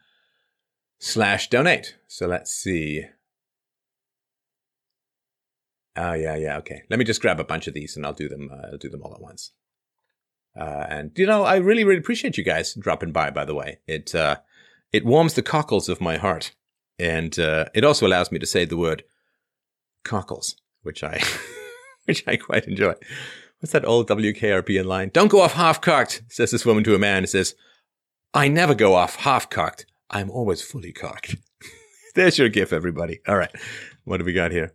slash donate. So let's see. Oh, yeah, yeah, okay. Let me just grab a bunch of these and I'll do them, uh, I'll do them all at once. Uh, and you know, I really, really appreciate you guys dropping by. By the way, it uh, it warms the cockles of my heart, and uh, it also allows me to say the word cockles, which I which I quite enjoy. What's that old WKRP in line? Don't go off half cocked, says this woman to a man. It says, I never go off half cocked. I'm always fully cocked. There's your gif, everybody. All right. What do we got here?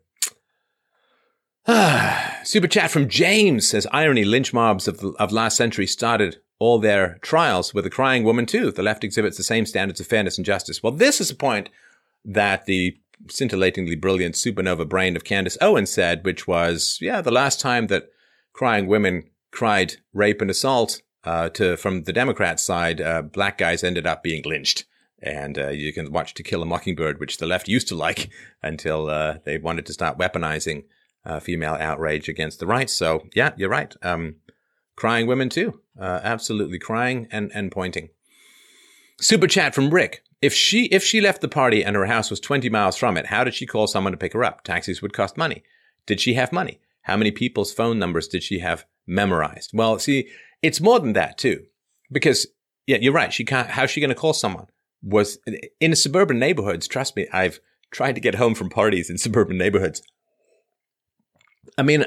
Super chat from James says irony lynch mobs of, of last century started all their trials with a crying woman too. The left exhibits the same standards of fairness and justice. Well, this is a point that the scintillatingly brilliant supernova brain of Candace Owen said, which was, yeah, the last time that crying women cried rape and assault uh, to from the Democrat side, uh, black guys ended up being lynched. And uh, you can watch To Kill a Mockingbird, which the left used to like until uh, they wanted to start weaponizing uh, female outrage against the right. So yeah, you're right. Um, crying women too, uh, absolutely crying and and pointing. Super chat from Rick. If she if she left the party and her house was 20 miles from it, how did she call someone to pick her up? Taxis would cost money. Did she have money? How many people's phone numbers did she have memorized? Well, see, it's more than that too, because yeah, you're right. She can't. How's she going to call someone? Was in suburban neighborhoods. Trust me, I've tried to get home from parties in suburban neighborhoods. I mean,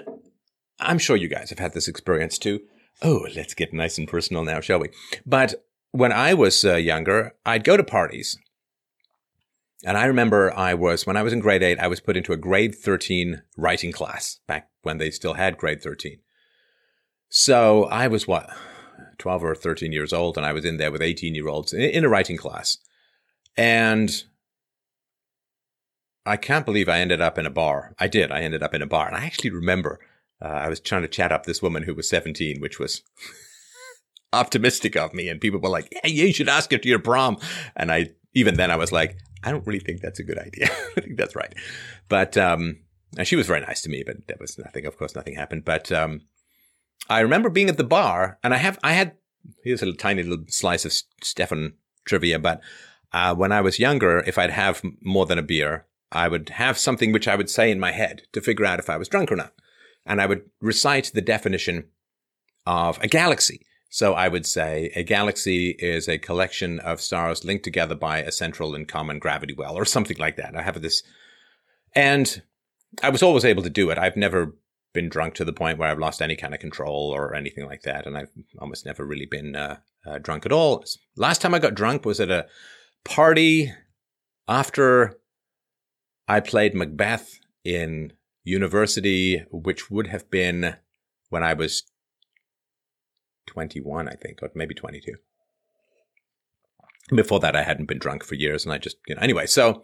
I'm sure you guys have had this experience too. Oh, let's get nice and personal now, shall we? But when I was uh, younger, I'd go to parties. And I remember I was, when I was in grade eight, I was put into a grade 13 writing class back when they still had grade 13. So I was what, 12 or 13 years old, and I was in there with 18 year olds in a writing class. And I can't believe I ended up in a bar. I did. I ended up in a bar. And I actually remember uh, I was trying to chat up this woman who was 17, which was optimistic of me. And people were like, yeah, you should ask her to your prom. And I, even then I was like, I don't really think that's a good idea. I think that's right. But, um, and she was very nice to me, but there was nothing, of course, nothing happened. But, um, I remember being at the bar and I have, I had, here's a little, tiny little slice of Stefan trivia, but, uh, when I was younger, if I'd have more than a beer, I would have something which I would say in my head to figure out if I was drunk or not. And I would recite the definition of a galaxy. So I would say a galaxy is a collection of stars linked together by a central and common gravity well, or something like that. I have this, and I was always able to do it. I've never been drunk to the point where I've lost any kind of control or anything like that, and I've almost never really been uh, uh, drunk at all. Last time I got drunk was at a party after I played Macbeth in university, which would have been when I was 21, I think, or maybe 22. Before that, I hadn't been drunk for years, and I just, you know, anyway. So,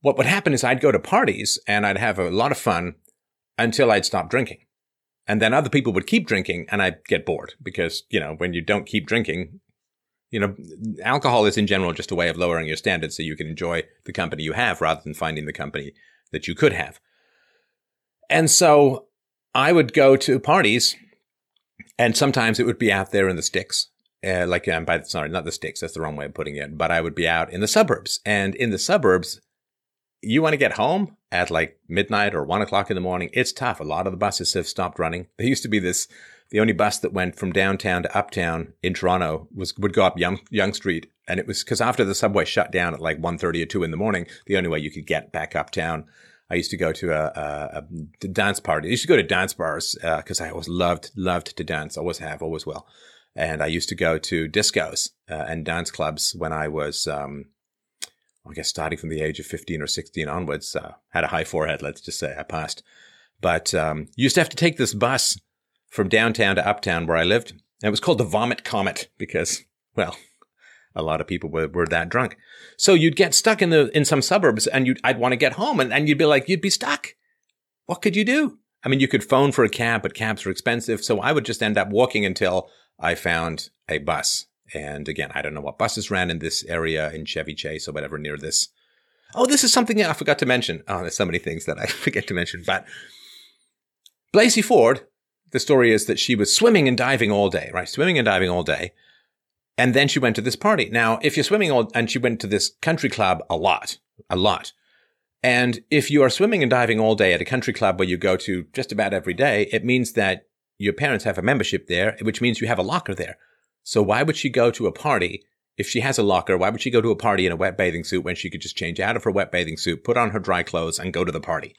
what would happen is I'd go to parties and I'd have a lot of fun until I'd stop drinking. And then other people would keep drinking and I'd get bored because, you know, when you don't keep drinking, you know, alcohol is in general just a way of lowering your standards so you can enjoy the company you have rather than finding the company that you could have. And so I would go to parties and sometimes it would be out there in the sticks. Uh, like um, by sorry, not the sticks. That's the wrong way of putting it. But I would be out in the suburbs, and in the suburbs, you want to get home at like midnight or one o'clock in the morning. It's tough. A lot of the buses have stopped running. There used to be this. The only bus that went from downtown to uptown in Toronto was would go up Young, Yonge Street, and it was because after the subway shut down at like 1.30 or two in the morning, the only way you could get back uptown I used to go to a, a, a dance party. I used to go to dance bars because uh, I always loved loved to dance. Always have, always will. And I used to go to discos uh, and dance clubs when I was, um, I guess, starting from the age of fifteen or sixteen onwards. Uh, had a high forehead, let's just say. I passed, but um, used to have to take this bus from downtown to uptown where I lived. And it was called the Vomit Comet because, well, a lot of people were, were that drunk. So you'd get stuck in the in some suburbs and you'd I'd want to get home and, and you'd be like, you'd be stuck. What could you do? I mean, you could phone for a cab, but cabs are expensive. So I would just end up walking until I found a bus. And again, I don't know what buses ran in this area in Chevy Chase or whatever near this. Oh, this is something I forgot to mention. Oh, there's so many things that I forget to mention. But Blasey Ford, the story is that she was swimming and diving all day, right? Swimming and diving all day. And then she went to this party. Now, if you're swimming all, and she went to this country club a lot, a lot. And if you are swimming and diving all day at a country club where you go to just about every day, it means that your parents have a membership there, which means you have a locker there. So why would she go to a party if she has a locker? Why would she go to a party in a wet bathing suit when she could just change out of her wet bathing suit, put on her dry clothes, and go to the party?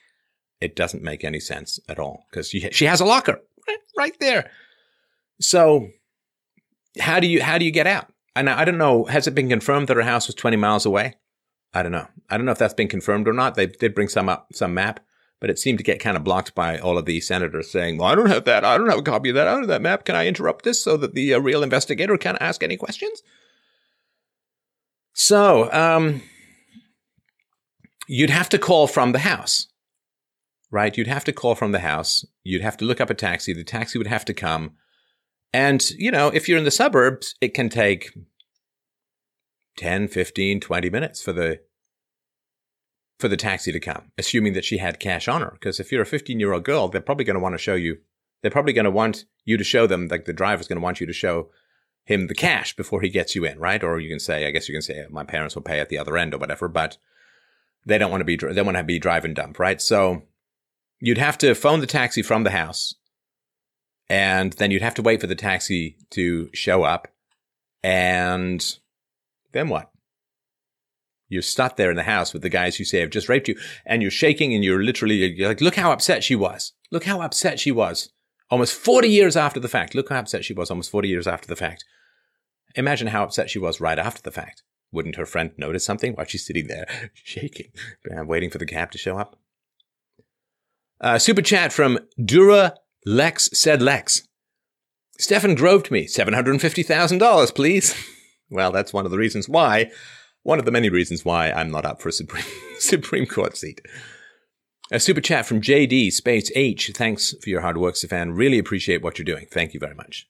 It doesn't make any sense at all because she she has a locker right, right there. So how do you how do you get out? And I don't know. Has it been confirmed that her house was 20 miles away? I don't know. I don't know if that's been confirmed or not. They did bring some up, some map, but it seemed to get kind of blocked by all of the senators saying, well, I don't have that. I don't have a copy of that. I don't have that map. Can I interrupt this so that the uh, real investigator can ask any questions? So, um, you'd have to call from the house, right? You'd have to call from the house. You'd have to look up a taxi. The taxi would have to come. And, you know, if you're in the suburbs, it can take 10, 15, 20 minutes for the for the taxi to come, assuming that she had cash on her. Because if you're a 15 year old girl, they're probably going to want to show you, they're probably going to want you to show them, like the driver's going to want you to show him the cash before he gets you in, right? Or you can say, I guess you can say, uh, my parents will pay at the other end or whatever, but they don't want to be, they want to be drive and dump, right? So you'd have to phone the taxi from the house and then you'd have to wait for the taxi to show up. And then what? You're stuck there in the house with the guys who say have just raped you, and you're shaking, and you're literally you're like, look how upset she was. Look how upset she was. Almost 40 years after the fact. Look how upset she was almost 40 years after the fact. Imagine how upset she was right after the fact. Wouldn't her friend notice something while she's sitting there shaking, waiting for the cab to show up? Uh, super chat from Dura Lex Sed Lex. Stefan groved me $750,000, please. well, that's one of the reasons why one of the many reasons why I'm not up for a Supreme, Supreme Court seat. A super chat from JD Space H. Thanks for your hard work, Stefan. Really appreciate what you're doing. Thank you very much.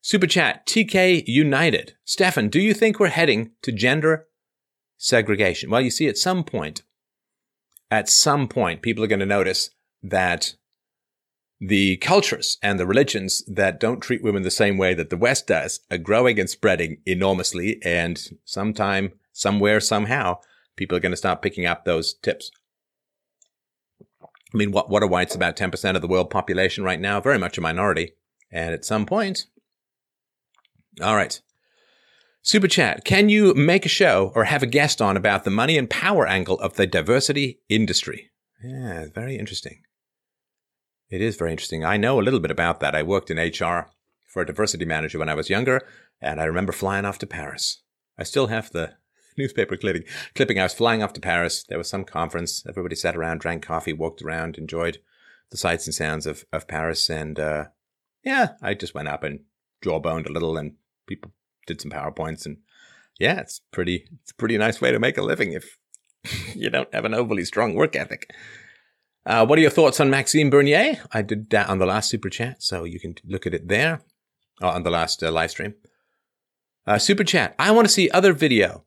Super chat TK United. Stefan, do you think we're heading to gender segregation? Well, you see, at some point, at some point, people are going to notice that the cultures and the religions that don't treat women the same way that the West does are growing and spreading enormously. And sometime, somewhere, somehow, people are going to start picking up those tips. I mean, what, what are whites about 10% of the world population right now? Very much a minority. And at some point, all right. Super chat. Can you make a show or have a guest on about the money and power angle of the diversity industry? Yeah, very interesting. It is very interesting. I know a little bit about that. I worked in HR for a diversity manager when I was younger, and I remember flying off to Paris. I still have the newspaper clipping. Clipping. I was flying off to Paris. There was some conference. Everybody sat around, drank coffee, walked around, enjoyed the sights and sounds of of Paris. And uh, yeah, I just went up and jawboned a little, and people did some powerpoints. And yeah, it's pretty. It's a pretty nice way to make a living if you don't have an overly strong work ethic. Uh, what are your thoughts on Maxime Bernier? I did that on the last super chat, so you can look at it there on the last uh, live stream. Uh, super chat. I want to see other video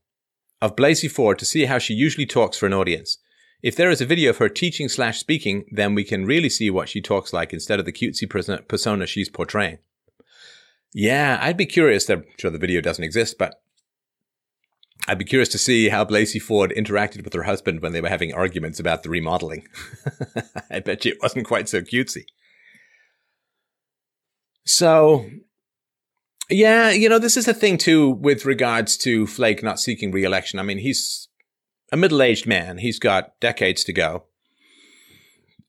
of Blasey Ford to see how she usually talks for an audience. If there is a video of her teaching slash speaking, then we can really see what she talks like instead of the cutesy persona she's portraying. Yeah, I'd be curious. I'm sure the video doesn't exist, but I'd be curious to see how Blasey Ford interacted with her husband when they were having arguments about the remodeling. I bet you it wasn't quite so cutesy. So, yeah, you know, this is a thing too with regards to Flake not seeking re-election. I mean, he's a middle-aged man. He's got decades to go.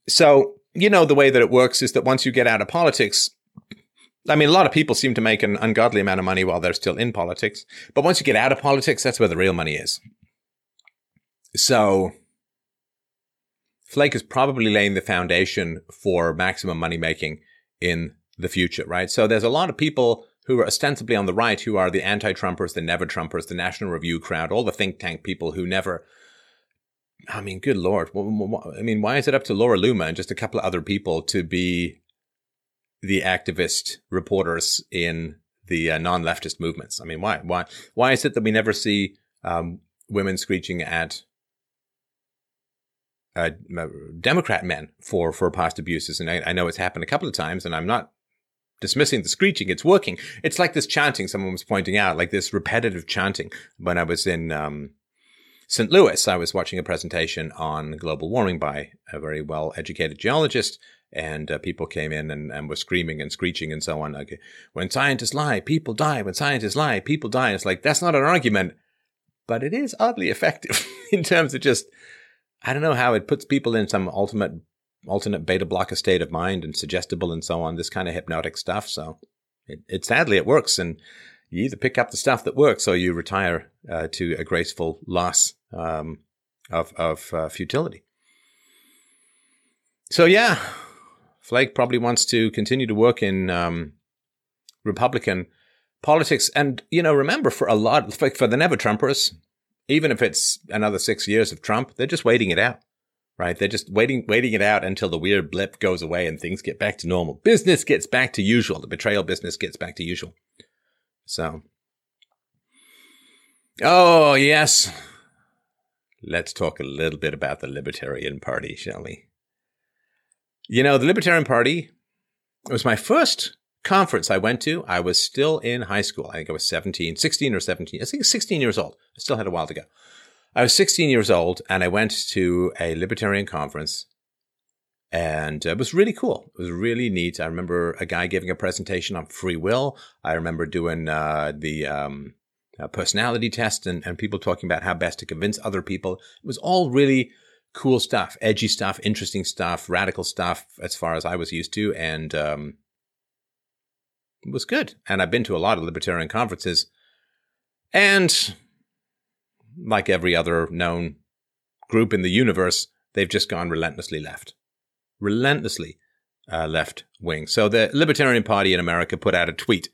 So, you know, the way that it works is that once you get out of politics, I mean, a lot of people seem to make an ungodly amount of money while they're still in politics. But once you get out of politics, that's where the real money is. So, Flake is probably laying the foundation for maximum money making in the future, right? So there's a lot of people who are ostensibly on the right who are the anti-Trumpers, the never Trumpers, the National Review crowd, all the think tank people who never. I mean, good lord. I mean, why is it up to Laura Loomer and just a couple of other people to be the activist reporters in the uh, non-leftist movements. I mean, why? Why? Why is it that we never see um, women screeching at uh, Democrat men for for past abuses? And I, I, know it's happened a couple of times, and I'm not dismissing the screeching. It's working. It's like this chanting. Someone was pointing out, like this repetitive chanting. When I was in um, St. Louis, I was watching a presentation on global warming by a very well educated geologist and uh, people came in and, and were screaming and screeching and so on. Like, when scientists lie, people die. When scientists lie, people die. It's like, that's not an argument, but it is oddly effective in terms of just, I don't know how it puts people in some ultimate, alternate beta blocker state of mind and suggestible and so on, this kind of hypnotic stuff. So it, it sadly, it works. And you either pick up the stuff that works or you retire uh, to a graceful loss um, of, of uh, futility. So yeah, Flake probably wants to continue to work in um, Republican politics. And, you know, remember for a lot, for the never Trumpers, even if it's another six years of Trump, they're just waiting it out, right? They're just waiting, waiting it out until the weird blip goes away and things get back to normal. Business gets back to usual. The betrayal business gets back to usual. So, oh, yes. Let's talk a little bit about the Libertarian Party, shall we? You know, the Libertarian Party it was my first conference I went to. I was still in high school. I think I was 17, 16 or 17. I think 16 years old. I still had a while to go. I was 16 years old and I went to a libertarian conference and it was really cool. It was really neat. I remember a guy giving a presentation on free will. I remember doing uh, the um, uh, personality test and, and people talking about how best to convince other people. It was all really cool stuff, edgy stuff, interesting stuff, radical stuff, as far as I was used to, and um, it was good. And I've been to a lot of libertarian conferences, and like every other known group in the universe, they've just gone relentlessly left, relentlessly uh, left wing. So the Libertarian Party in America put out a tweet.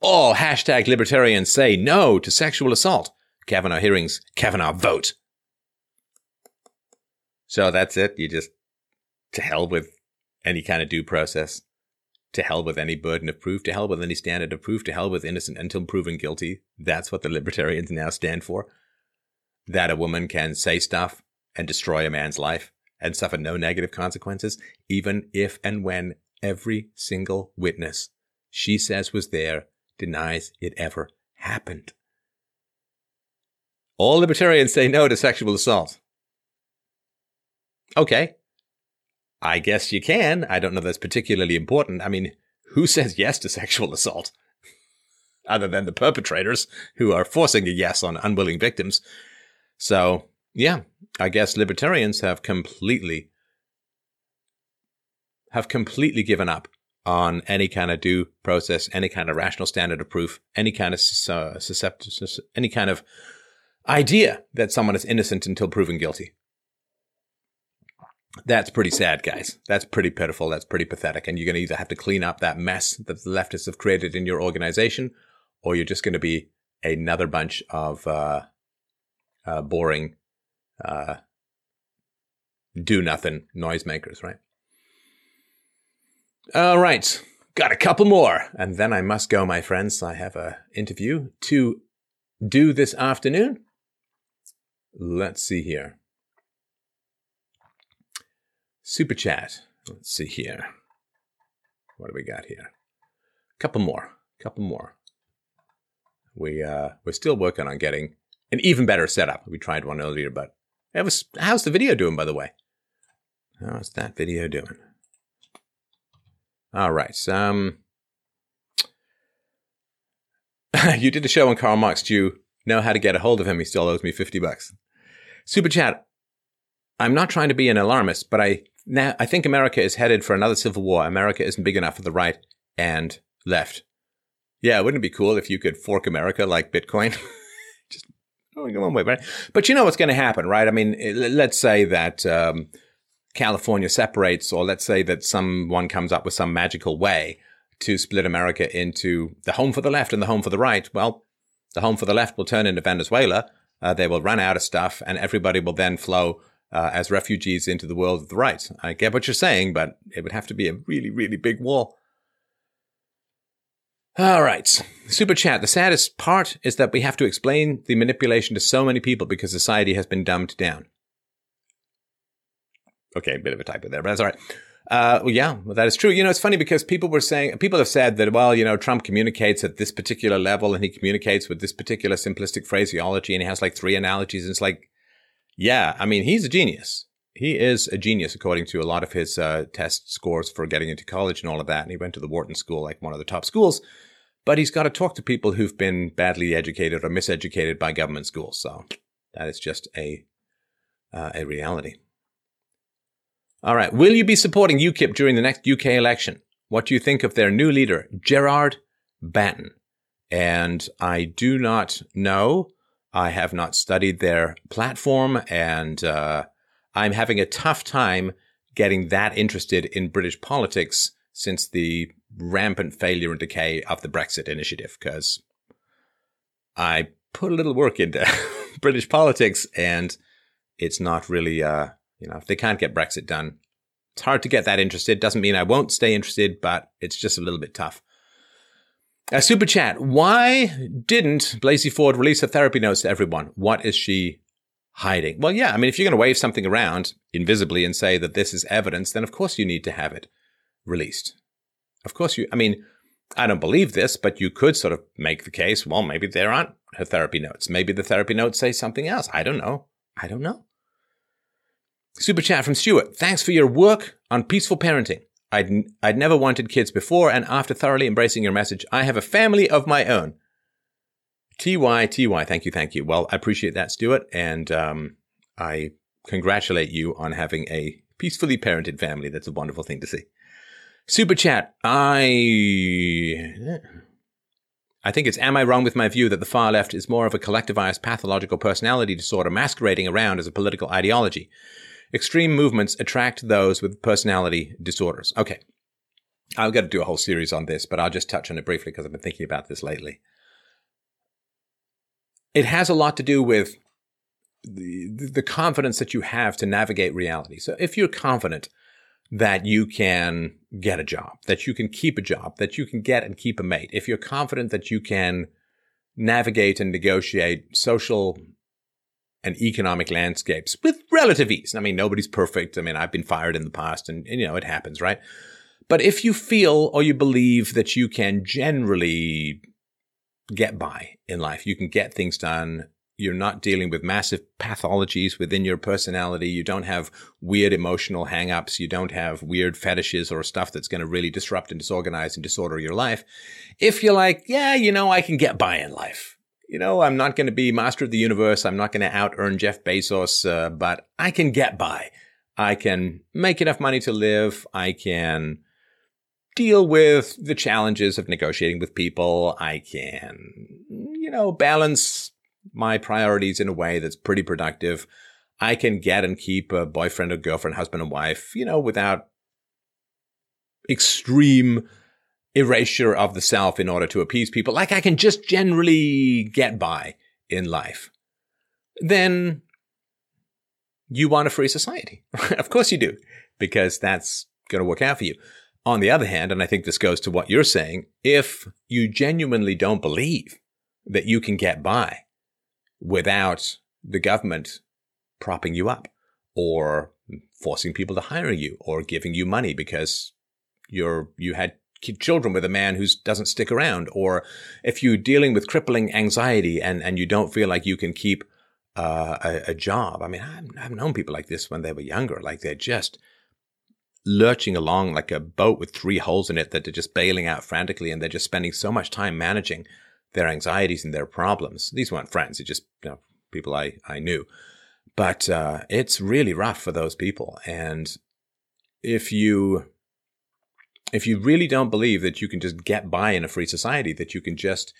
All hashtag libertarians say no to sexual assault. Kavanaugh hearings, Kavanaugh vote. So that's it. You just to hell with any kind of due process, to hell with any burden of proof, to hell with any standard of proof, to hell with innocent until proven guilty. That's what the libertarians now stand for. That a woman can say stuff and destroy a man's life and suffer no negative consequences, even if and when every single witness she says was there denies it ever happened. All libertarians say no to sexual assault. Okay. I guess you can. I don't know that's particularly important. I mean, who says yes to sexual assault? Other than the perpetrators who are forcing a yes on unwilling victims. So, yeah, I guess libertarians have completely have completely given up on any kind of due process, any kind of rational standard of proof, any kind of uh, any kind of idea that someone is innocent until proven guilty. That's pretty sad, guys. That's pretty pitiful. That's pretty pathetic. And you're going to either have to clean up that mess that the leftists have created in your organization, or you're just going to be another bunch of uh, uh, boring, uh, do nothing noisemakers, right? All right. Got a couple more. And then I must go, my friends. I have a interview to do this afternoon. Let's see here. Super chat. Let's see here. What do we got here? A Couple more. A Couple more. We uh we're still working on getting an even better setup. We tried one earlier, but it was how's the video doing by the way? How's that video doing? All right. Um you did a show on Karl Marx. Do you know how to get a hold of him? He still owes me 50 bucks. Super chat. I'm not trying to be an alarmist, but I now, I think America is headed for another civil war. America isn't big enough for the right and left. Yeah, wouldn't it be cool if you could fork America like Bitcoin? Just only go one way, right? But you know what's going to happen, right? I mean, let's say that um, California separates, or let's say that someone comes up with some magical way to split America into the home for the left and the home for the right. Well, the home for the left will turn into Venezuela. Uh, they will run out of stuff, and everybody will then flow uh, as refugees into the world of the right. I get what you're saying, but it would have to be a really, really big wall. All right. Super chat. The saddest part is that we have to explain the manipulation to so many people because society has been dumbed down. Okay, a bit of a typo there, but that's all right. Uh, well, yeah, well, that is true. You know, it's funny because people were saying, people have said that, well, you know, Trump communicates at this particular level and he communicates with this particular simplistic phraseology and he has like three analogies. And it's like, yeah, I mean, he's a genius. he is a genius according to a lot of his uh, test scores for getting into college and all of that. And he went to the Wharton School, like one of the top schools. But he's got to talk to people who've been badly educated or miseducated by government schools. So that is just a uh, a reality. All right. Will you be supporting UKIP during the next UK election? What do you think of their new leader, Gerard Batten? And I do not know. I have not studied their platform, and uh, I'm having a tough time getting that interested in British politics since the rampant failure and decay of the Brexit initiative. Because I put a little work into British politics, and it's not really, uh, you know, if they can't get Brexit done, it's hard to get that interested. Doesn't mean I won't stay interested, but it's just a little bit tough. A super chat. Why didn't Blasey Ford release her therapy notes to everyone? What is she hiding? Well, yeah, I mean, if you're going to wave something around invisibly and say that this is evidence, then of course you need to have it released. Of course you, I mean, I don't believe this, but you could sort of make the case, well, maybe there aren't her therapy notes. Maybe the therapy notes say something else. I don't know. I don't know. Super chat from Stuart. Thanks for your work on peaceful parenting. I'd, I'd never wanted kids before, and after thoroughly embracing your message, I have a family of my own. TY, TY, thank you, thank you. Well, I appreciate that, Stuart, and um, I congratulate you on having a peacefully parented family. That's a wonderful thing to see. Super chat. I. I think it's Am I wrong with my view that the far left is more of a collectivized pathological personality disorder masquerading around as a political ideology? Extreme movements attract those with personality disorders. Okay. I've got to do a whole series on this, but I'll just touch on it briefly because I've been thinking about this lately. It has a lot to do with the, the confidence that you have to navigate reality. So if you're confident that you can get a job, that you can keep a job, that you can get and keep a mate, if you're confident that you can navigate and negotiate social and economic landscapes with relative ease. I mean, nobody's perfect. I mean, I've been fired in the past and, and, you know, it happens, right? But if you feel or you believe that you can generally get by in life, you can get things done. You're not dealing with massive pathologies within your personality. You don't have weird emotional hangups. You don't have weird fetishes or stuff that's going to really disrupt and disorganize and disorder your life. If you're like, yeah, you know, I can get by in life you know, I'm not going to be master of the universe. I'm not going to out earn Jeff Bezos, uh, but I can get by. I can make enough money to live. I can deal with the challenges of negotiating with people. I can, you know, balance my priorities in a way that's pretty productive. I can get and keep a boyfriend or girlfriend, husband and wife, you know, without extreme erasure of the self in order to appease people, like I can just generally get by in life, then you want a free society. of course you do, because that's going to work out for you. On the other hand, and I think this goes to what you're saying, if you genuinely don't believe that you can get by without the government propping you up or forcing people to hire you or giving you money because you're you had children with a man who doesn't stick around, or if you're dealing with crippling anxiety and, and you don't feel like you can keep uh, a, a, job. I mean, I've, I've known people like this when they were younger, like they're just lurching along like a boat with three holes in it that they're just bailing out frantically, and they're just spending so much time managing their anxieties and their problems. These weren't friends; they're just you know, people I I knew. But uh, it's really rough for those people, and if you if you really don't believe that you can just get by in a free society, that you can just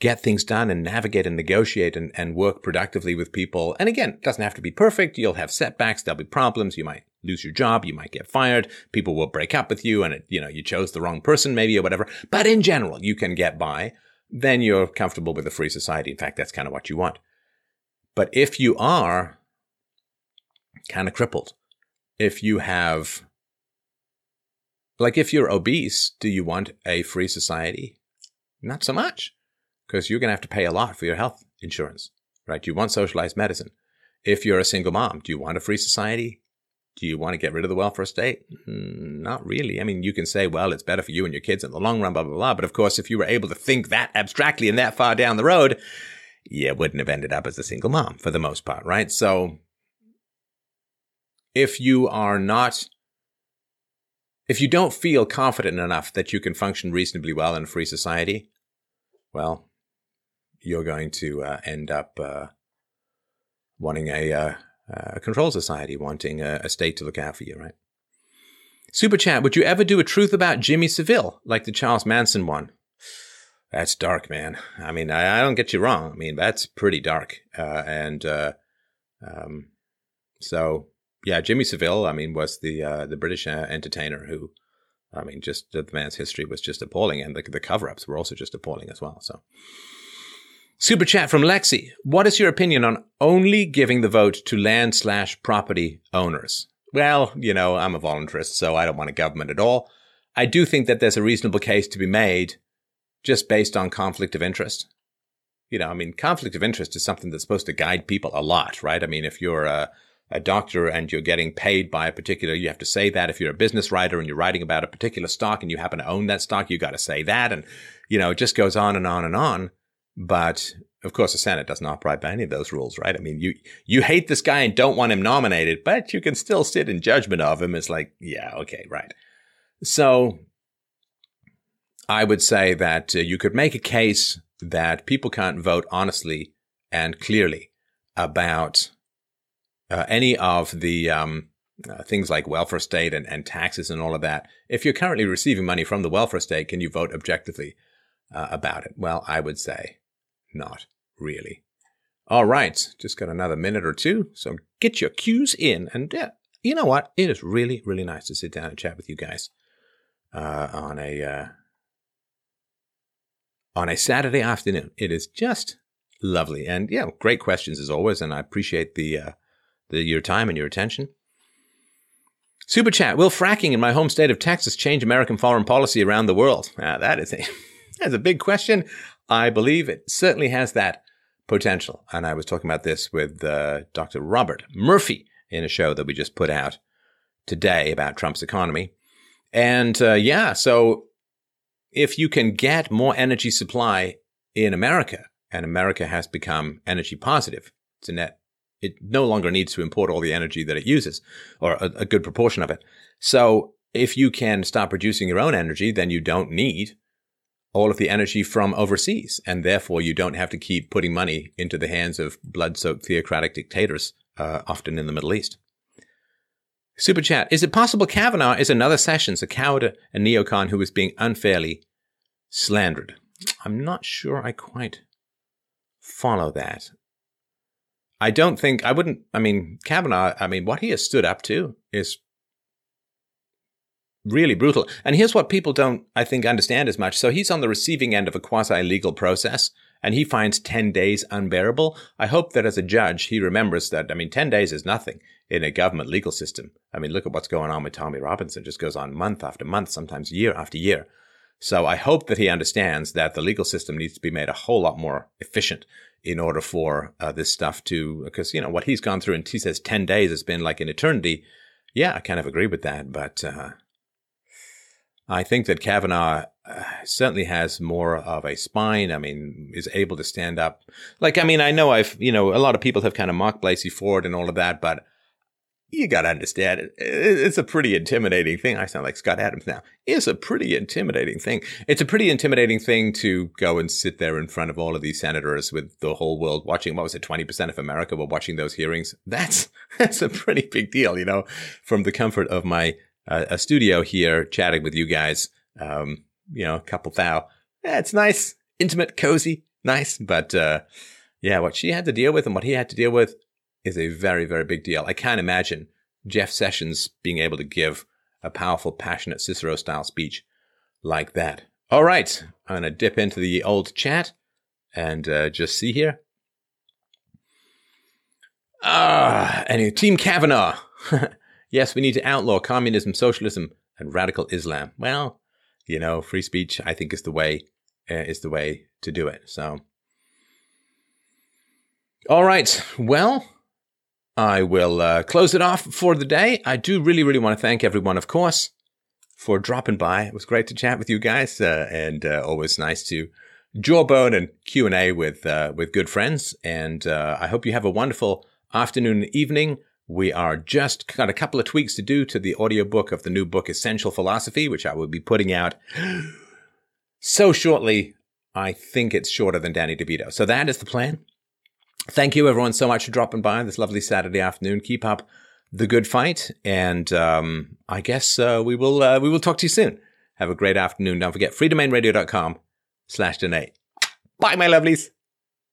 get things done and navigate and negotiate and, and work productively with people. And again, it doesn't have to be perfect. You'll have setbacks. There'll be problems. You might lose your job. You might get fired. People will break up with you and it, you know, you chose the wrong person maybe or whatever. But in general, you can get by. Then you're comfortable with a free society. In fact, that's kind of what you want. But if you are kind of crippled, if you have like if you're obese, do you want a free society? Not so much, because you're going to have to pay a lot for your health insurance, right? You want socialized medicine. If you're a single mom, do you want a free society? Do you want to get rid of the welfare state? Mm, not really. I mean, you can say, well, it's better for you and your kids in the long run, blah, blah, blah. But of course, if you were able to think that abstractly and that far down the road, you wouldn't have ended up as a single mom for the most part, right? So if you are not, if you don't feel confident enough that you can function reasonably well in a free society, well, you're going to uh, end up uh, wanting a, uh, a control society, wanting a, a state to look out for you, right? Super chat, would you ever do a truth about Jimmy Savile, like the Charles Manson one? That's dark, man. I mean, I, I don't get you wrong. I mean, that's pretty dark. Uh, and uh, um, so, yeah, Jimmy Savile, I mean, was the uh, the British uh, entertainer who, I mean, just the man's history was just appalling, and the, the cover ups were also just appalling as well. So, super chat from Lexi: What is your opinion on only giving the vote to land slash property owners? well, you know, I'm a voluntarist, so I don't want a government at all. I do think that there's a reasonable case to be made just based on conflict of interest. You know, I mean, conflict of interest is something that's supposed to guide people a lot, right? I mean, if you're a, a doctor and you're getting paid by a particular, you have to say that. If you're a business writer and you're writing about a particular stock and you happen to own that stock, you got to say that. And, you know, it just goes on and on and on. But of course, the Senate doesn't operate by any of those rules, right? I mean, you you hate this guy and don't want him nominated, but you can still sit in judgment of him. It's like, yeah, okay, right. So, I would say that uh, you could make a case that people can't vote honestly and clearly about uh, any of the um, uh, things like welfare state and, and taxes and all of that. If you're currently receiving money from the welfare state, can you vote objectively uh, about it? Well, I would say not really. All right, just got another minute or two, so get your cues in. And yeah, you know what? It is really, really nice to sit down and chat with you guys uh, on a uh, on a Saturday afternoon. It is just lovely, and yeah, great questions as always. And I appreciate the uh, the your time and your attention. Super chat: Will fracking in my home state of Texas change American foreign policy around the world? Ah, that is a that's a big question. I believe it certainly has that potential. And I was talking about this with uh, Dr. Robert Murphy in a show that we just put out today about Trump's economy. And uh, yeah, so if you can get more energy supply in America, and America has become energy positive, it's a net. It no longer needs to import all the energy that it uses, or a, a good proportion of it. So if you can start producing your own energy, then you don't need all of the energy from overseas. And therefore, you don't have to keep putting money into the hands of blood soaked theocratic dictators, uh, often in the Middle East. Super chat. Is it possible Kavanaugh is another Sessions, a coward a neocon who is being unfairly slandered? I'm not sure I quite follow that. I don't think, I wouldn't, I mean, Kavanaugh, I mean, what he has stood up to is really brutal. And here's what people don't, I think, understand as much. So he's on the receiving end of a quasi legal process and he finds 10 days unbearable. I hope that as a judge, he remembers that, I mean, 10 days is nothing in a government legal system. I mean, look at what's going on with Tommy Robinson. It just goes on month after month, sometimes year after year. So I hope that he understands that the legal system needs to be made a whole lot more efficient in order for uh, this stuff to, because, you know, what he's gone through and he says 10 days has been like an eternity. Yeah, I kind of agree with that. But, uh, I think that Kavanaugh uh, certainly has more of a spine. I mean, is able to stand up. Like, I mean, I know I've, you know, a lot of people have kind of mocked Blasey Ford and all of that, but you got to understand it. It's a pretty intimidating thing. I sound like Scott Adams now. It's a pretty intimidating thing. It's a pretty intimidating thing to go and sit there in front of all of these senators with the whole world watching. What was it? 20% of America were watching those hearings. That's, that's a pretty big deal, you know, from the comfort of my a, a studio here chatting with you guys. Um, you know, a couple thou. Yeah, it's nice, intimate, cozy, nice. But uh, yeah, what she had to deal with and what he had to deal with is a very, very big deal. I can't imagine Jeff Sessions being able to give a powerful, passionate Cicero style speech like that. All right, I'm going to dip into the old chat and uh, just see here. Ah, anyway, Team Kavanaugh. yes, we need to outlaw communism, socialism, and radical Islam. Well, you know, free speech, I think, is the way uh, is the way to do it. So, all right, well, I will uh, close it off for the day. I do really, really want to thank everyone, of course, for dropping by. It was great to chat with you guys, uh, and uh, always nice to jawbone and Q and A with uh, with good friends. And uh, I hope you have a wonderful afternoon, and evening We are just got a couple of tweaks to do to the audiobook of the new book, Essential Philosophy, which I will be putting out so shortly. I think it's shorter than Danny DeVito. So that is the plan. Thank you everyone so much for dropping by this lovely Saturday afternoon. Keep up the good fight. And um, I guess uh, we will uh, we will talk to you soon. Have a great afternoon. Don't forget freedomainradio.com slash donate. Bye, my lovelies.